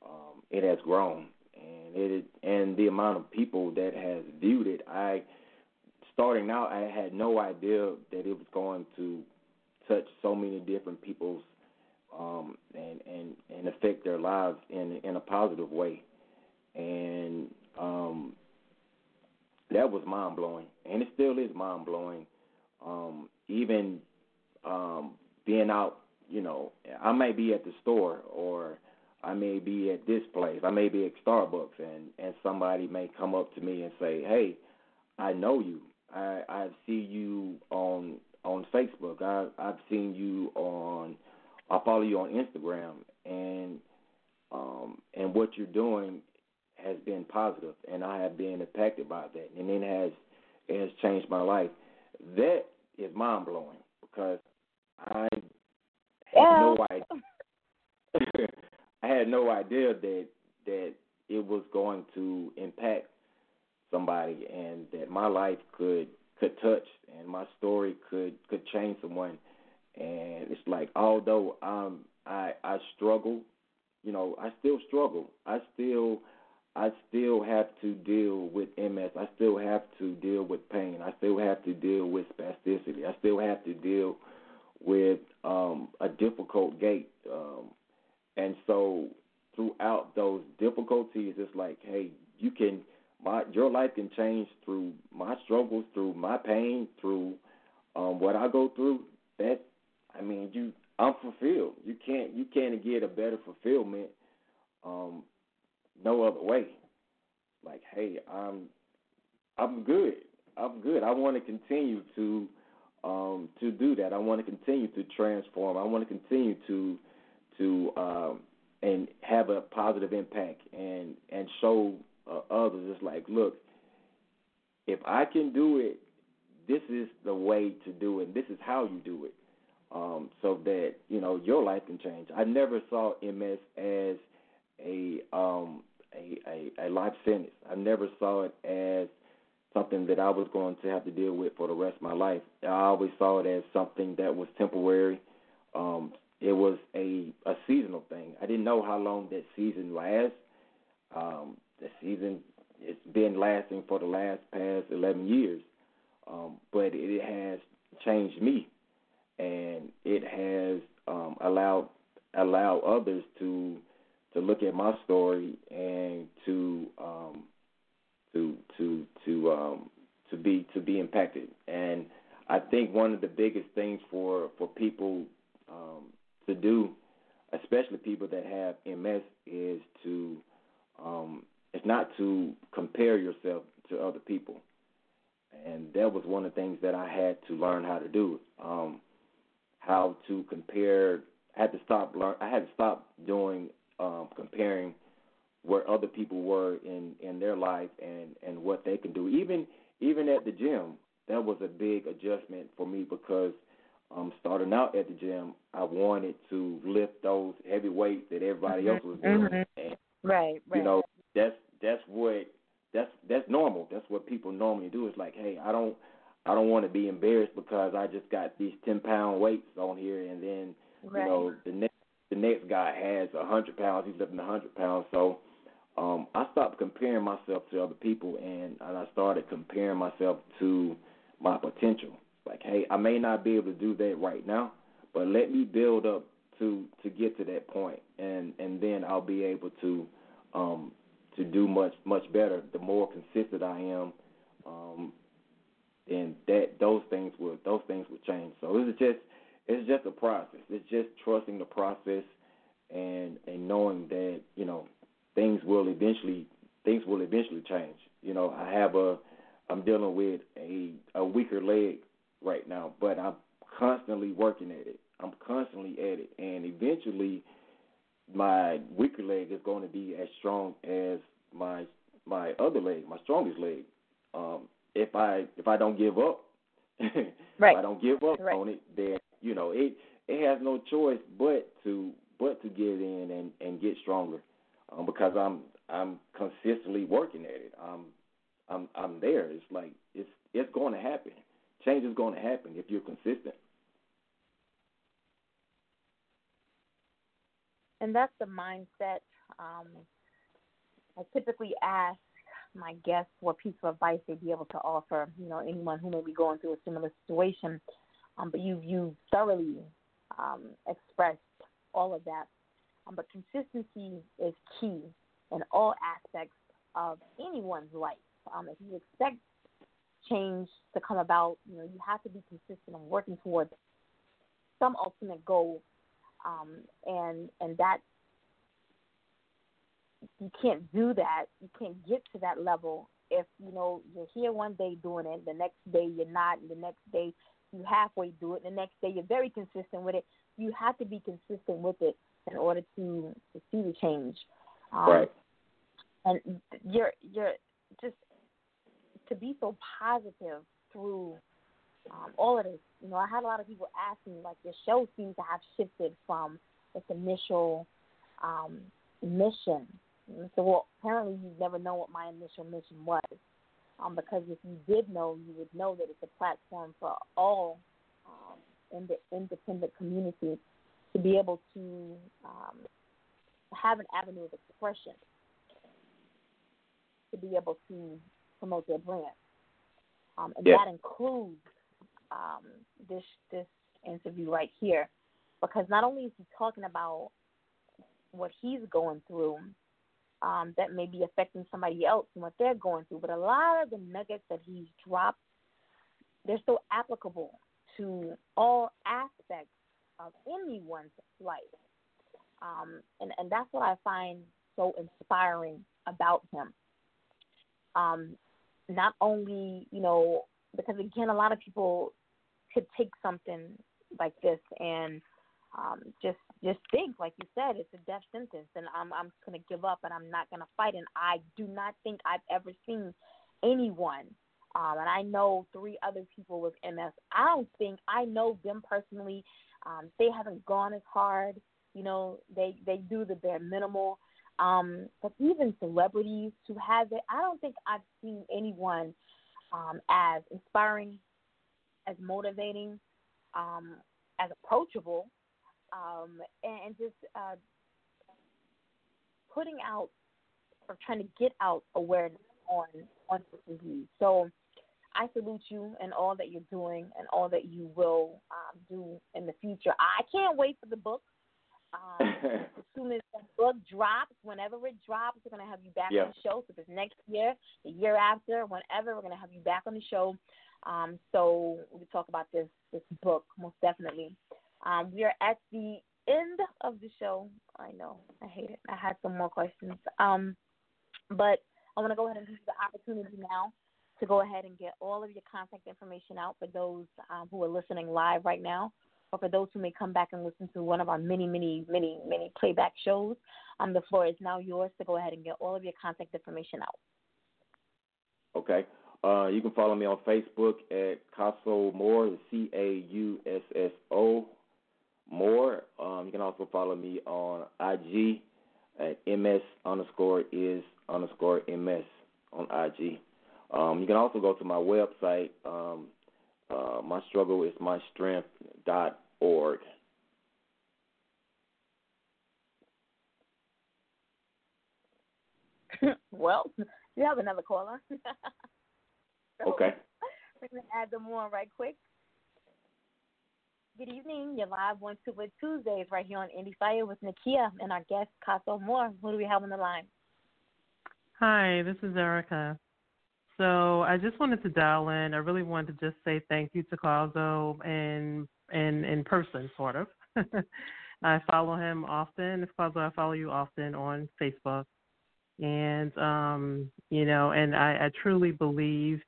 um, it has grown, and it and the amount of people that has viewed it. I starting out, I had no idea that it was going to touch so many different people's um, and and and affect their lives in in a positive way, and um, that was mind blowing, and it still is mind blowing. Um, even um, being out, you know, I may be at the store or I may be at this place, I may be at Starbucks, and and somebody may come up to me and say, "Hey, I know you. I I see you on on Facebook. I I've seen you on I follow you on Instagram, and um and what you're doing has been positive, and I have been impacted by that, and it has it has changed my life. That is mind blowing because I had Yeah. no idea. I had no idea that that it was going to impact somebody, and that my life could could touch, and my story could could change someone. And it's like although um I I struggle, you know, I still struggle. I still I still have to deal with MS. I still have to deal with pain. I still have to deal with spasticity. I still have to deal with um, a difficult gait. Um, and so throughout those difficulties, it's like, hey, you can, my your life can change through my struggles, through my pain, through um, what I go through. That, I mean, you, I'm fulfilled. You can't, you can't get a better fulfillment um, no other way. Like, hey, I'm, I'm good. I'm good. I want to continue to um, to do that. I want to continue to transform. I want to continue to to um, and have a positive impact and and show uh, others. It's like, look, if I can do it, this is the way to do it. This is how you do it, um, so that you know your life can change. I never saw MS as a um, a, a, a life sentence. I never saw it as something that I was going to have to deal with for the rest of my life. I always saw it as something that was temporary. Um, it was a a seasonal thing. I didn't know how long that season lasts. Um, the season it's been lasting for the last past eleven years, um, but it has changed me, and it has um, allowed allow others to to look at my story and to um, to to to um, to be to be impacted. And I think one of the biggest things for for people um, to do, especially people that have MS, is to um, is not to compare yourself to other people. And that was one of the things that I had to learn how to do. Um, how to compare. I had to stop learn. I had to stop doing um, comparing where other people were in in their life and and what they can do. Even even at the gym, that was a big adjustment for me because um starting out at the gym, I wanted to lift those heavy weights that everybody Mhm, else was doing. mhm. And Right, right. you know, that's that's what that's that's normal. That's what people normally do. It's like, hey, I don't I don't want to be embarrassed because I just got these ten pound weights on here, and then right. you know the next the next guy has a hundred pounds. He's lifting a hundred pounds. So um, I stopped comparing myself to other people, and, and I started comparing myself to my potential. Like, hey, I may not be able to do that right now, but let me build up to to get to that point, and and then I'll be able to um, to do much much better. The more consistent I am, um, then that those things will those things will change. So it's just it's just a process. It's just trusting the process and and knowing that you know things will eventually things will eventually change. You know, I have a I'm dealing with a a weaker leg right now, but I'm constantly working at it. I'm constantly at it, and eventually, my weaker leg is going to be as strong as my my other leg, my strongest leg. Um, if I if I don't give up, right. if I don't give up right. on it, then you know it it has no choice but to but to get in and and get stronger, um, because I'm I'm consistently working at it. I'm I'm I'm there. It's like it's it's going to happen. Change is going to happen if you're consistent. And that's the mindset. Um, I typically ask my guests what piece of advice they'd be able to offer, you know, anyone who may be going through a similar situation. Um, but you you thoroughly um, expressed all of that. Um, but consistency is key in all aspects of anyone's life. Um, if you expect change to come about, you know, you have to be consistent and working towards some ultimate goal, um, and and that you can't do that. You can't get to that level if you know you're here one day doing it, the next day you're not, and the next day you halfway do it, the next day you're very consistent with it. You have to be consistent with it in order to to see the change. Um, right. And you're you're just to be so positive through um, all of this. You know, I had a lot of people ask me like the show seems to have shifted from its initial um, mission. And so, well, apparently you've never known what my initial mission was. Um, because if you did know, you would know that it's a platform for all um, in the independent community to be able to um, have an avenue of expression, to be able to promote their brand. Um, and yeah. that includes um, this this interview right here, because not only is he talking about what he's going through, um, that may be affecting somebody else and what they're going through, but a lot of the nuggets that he's dropped, they're so applicable to all aspects of anyone's life. Um, and, and that's what I find so inspiring about him. Um, not only, you know, because again, a lot of people could take something like this and um, just just think, like you said, it's a death sentence, and I'm I'm just gonna give up, and I'm not gonna fight. And I do not think I've ever seen anyone, um, and I know three other people with MS. I don't think I know them personally. Um, they haven't gone as hard. You know, they they do the bare minimal. Um, but even celebrities who have it, I don't think I've seen anyone um, as inspiring, as motivating, um, as approachable, um, and just uh, putting out or trying to get out awareness on on this disease. So I salute you and all that you're doing and all that you will um, do in the future. I can't wait for the book. Um, as soon as the book drops, whenever it drops, we're gonna have you back yeah. on the show. So if it's next year, the year after, whenever, we're gonna have you back on the show. Um, so we talk about this this book most definitely. Um, we are at the end of the show. I know I hate it. I had some more questions, um, but I want to go ahead and give you the opportunity now to go ahead and get all of your contact information out for those um, who are listening live right now or for those who may come back and listen to one of our many, many, many, many playback shows, um, the floor is now yours to go ahead and get all of your contact information out. Okay. Uh, you can follow me on Facebook at Causso Moore, C A U S S O Moore. Um, you can also follow me on IG at MS underscore is underscore MS on IG. Um, you can also go to my website, um, uh, my struggle is my strength dot org. well, you have another caller. so, okay. to add them on right quick. Good evening. You're live on Super Tuesdays right here on Indie Fire with Nakia and our guest, Causso Moore. Who do we have on the line? Hi, this is Erica. So I just wanted to dial in. I really wanted to just say thank you to Causso and in in person, sort of. I follow him often. Causso, I follow you often on Facebook, and um, you know, and I, I truly believe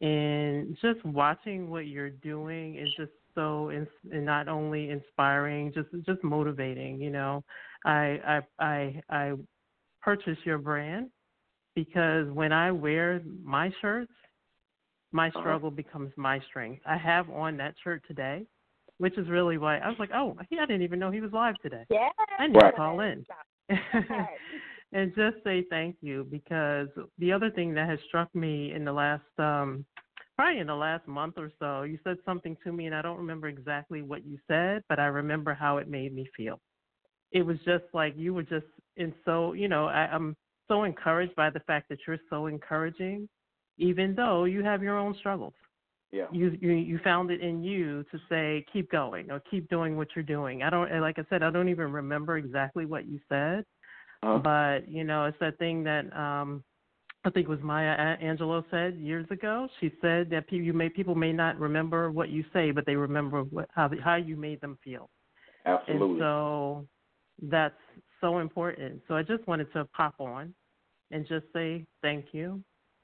in just watching what you're doing is just so in, and not only inspiring, just just motivating. You know, I I I I purchase your brand because when I wear my shirts, my uh-huh. struggle uh-huh. becomes my strength. I have on that shirt today, which is really why I was like, oh, he, I didn't even know he was live today. Yeah, I need to call in. and just say thank you because the other thing that has struck me in the last um probably in the last month or so you said something to me and i don't remember exactly what you said but i remember how it made me feel it was just like you were just in so you know I, i'm so encouraged by the fact that you're so encouraging even though you have your own struggles yeah. You, you you found it in you to say keep going or keep doing what you're doing. I don't like I said I don't even remember exactly what you said, uh-huh. But you know, it's that thing that um, I think it was Maya Angelou said years ago. She said that people, you may people may not remember what you say, but they remember what, how the, how you made them feel. Absolutely. And so that's so important. So I just wanted to pop on and just say thank you.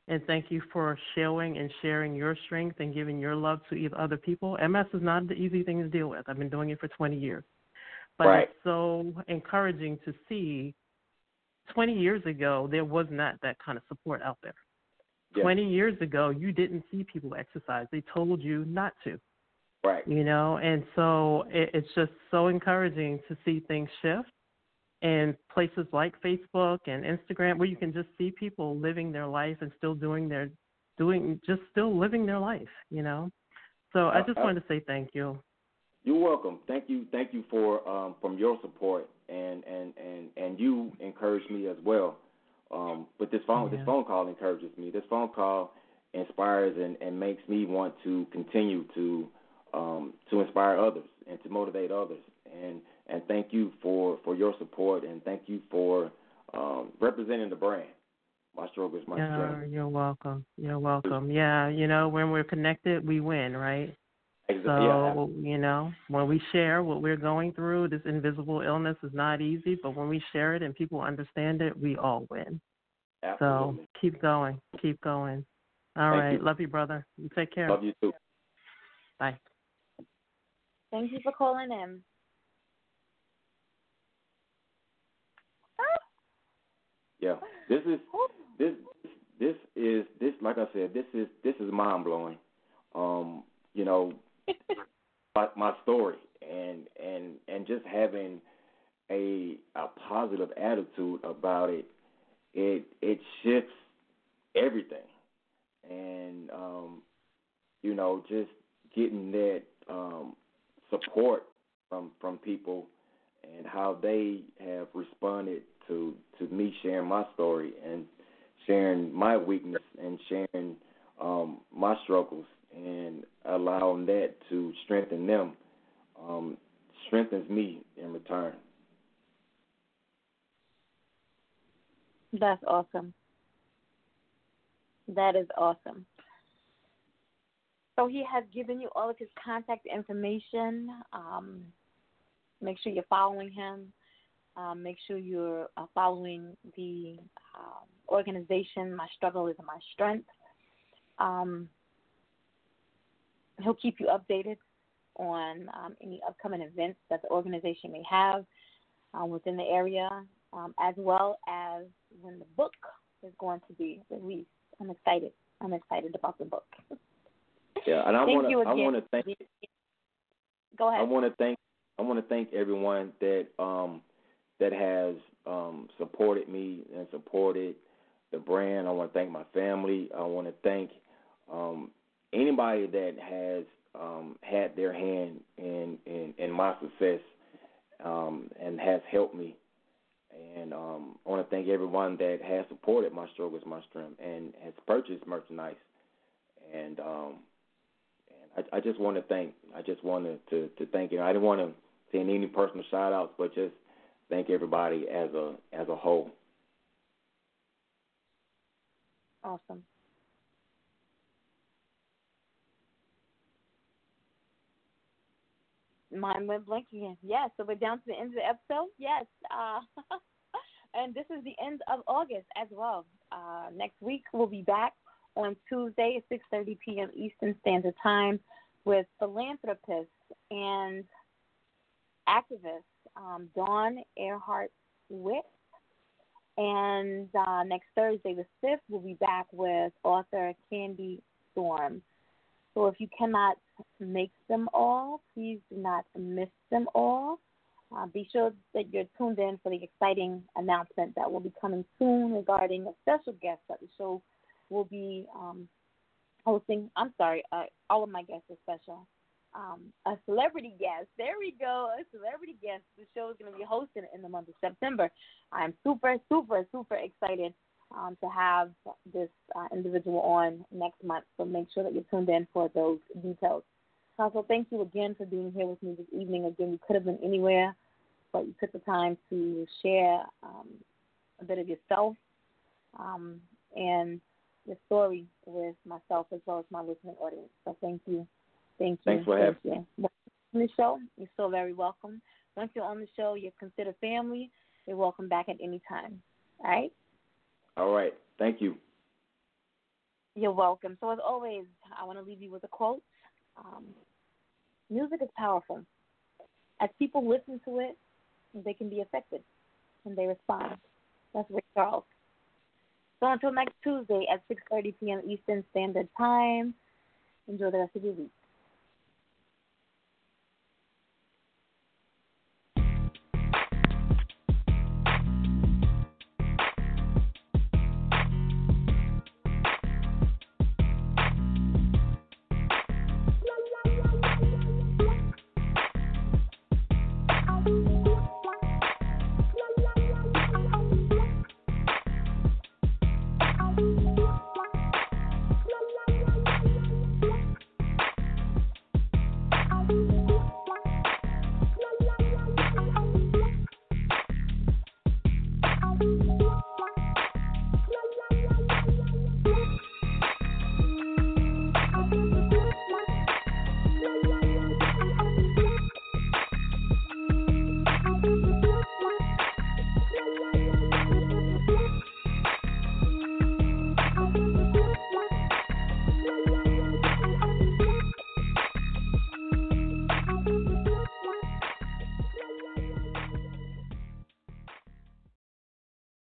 And thank you for showing and sharing your strength and giving your love to other people. MS is not an easy thing to deal with. I've been doing it for 20 years. But right. it's so encouraging to see 20 years ago, there was not that kind of support out there. Yeah. 20 years ago, you didn't see people exercise. They told you not to. Right. You know, and so it, it's just so encouraging to see things shift. And places like Facebook and Instagram, where you can just see people living their life and still doing their, doing, just still living their life, you know. So I just uh, wanted to say thank you. You're welcome. Thank you. Thank you for um, from your support and and and and you encourage me as well. Um, but this phone yeah. this phone call encourages me. This phone call inspires and, and makes me want to continue to um, to inspire others and to motivate others. And and thank you for, for your support and thank you for um, representing the brand. My struggle is my yeah, strength. You're welcome. You're welcome. Yeah, you know, when we're connected, we win, right? Exactly. So, yeah. you know, when we share what we're going through, this invisible illness is not easy, but when we share it and people understand it, we all win. Absolutely. So keep going. Keep going. All Thank right. You. Love you, brother. You take care. Love you too. Bye. Thank you for calling in. Yeah. This is this this is this like I said, this is this is mind blowing. Um, you know, my, my story and and and just having a a positive attitude about it, it it shifts everything. And um, you know, just getting that um, support from from people and how they have responded to to me sharing my story and sharing my weakness and sharing um, my struggles and allowing that to strengthen them um, strengthens me in return. That's awesome. That is awesome. So he has given you all of his contact information. Um, make sure you're following him. Um, make sure you're uh, following the um, organization. My struggle is my strength. Um, he'll keep you updated on um, any upcoming events that the organization may have um, within the area, um, as well as when the book is going to be released. I'm excited. I'm excited about the book. Yeah, and I want to I want to thank. Go ahead. I want to thank. I want to thank everyone that um, that has um, supported me and supported the brand. I want to thank my family. I want to thank um, anybody that has um, had their hand in, in, in my success um, and has helped me. And um, I want to thank everyone that has supported my struggles, my strength, and has purchased merchandise. And um, I, I just want to thank. I just wanted to to thank you. I didn't want to send any personal shout outs, but just thank everybody as a as a whole. Awesome. Mine went blank again. Yes, so we're down to the end of the episode. Yes. Uh, and this is the end of August as well. Uh, next week we'll be back on Tuesday at 6:30 p.m. Eastern Standard Time with philanthropist and activist um, Dawn Earhart Witt. And uh, next Thursday, the 5th, we'll be back with author Candy Storm. So if you cannot make them all, please do not miss them all. Uh, be sure that you're tuned in for the exciting announcement that will be coming soon regarding a special guest that the show will be um, hosting. I'm sorry, uh, all of my guests are special. Um, a celebrity guest. There we go. A celebrity guest. The show is going to be hosted in the month of September. I'm super, super, super excited um, to have this uh, individual on next month. So make sure that you're tuned in for those details. Also, thank you again for being here with me this evening. Again, you could have been anywhere, but you took the time to share um, a bit of yourself um, and your story with myself as well as my listening audience. So thank you. Thank you. Thanks for having me. On the show, you're so very welcome. Once you're on the show, you're considered family. You're welcome back at any time. All right? All right. Thank you. You're welcome. So, as always, I want to leave you with a quote. Um, music is powerful. As people listen to it, they can be affected and they respond. That's Ray Charles. So until next Tuesday at 6:30 p.m. Eastern Standard Time, enjoy the rest of your week.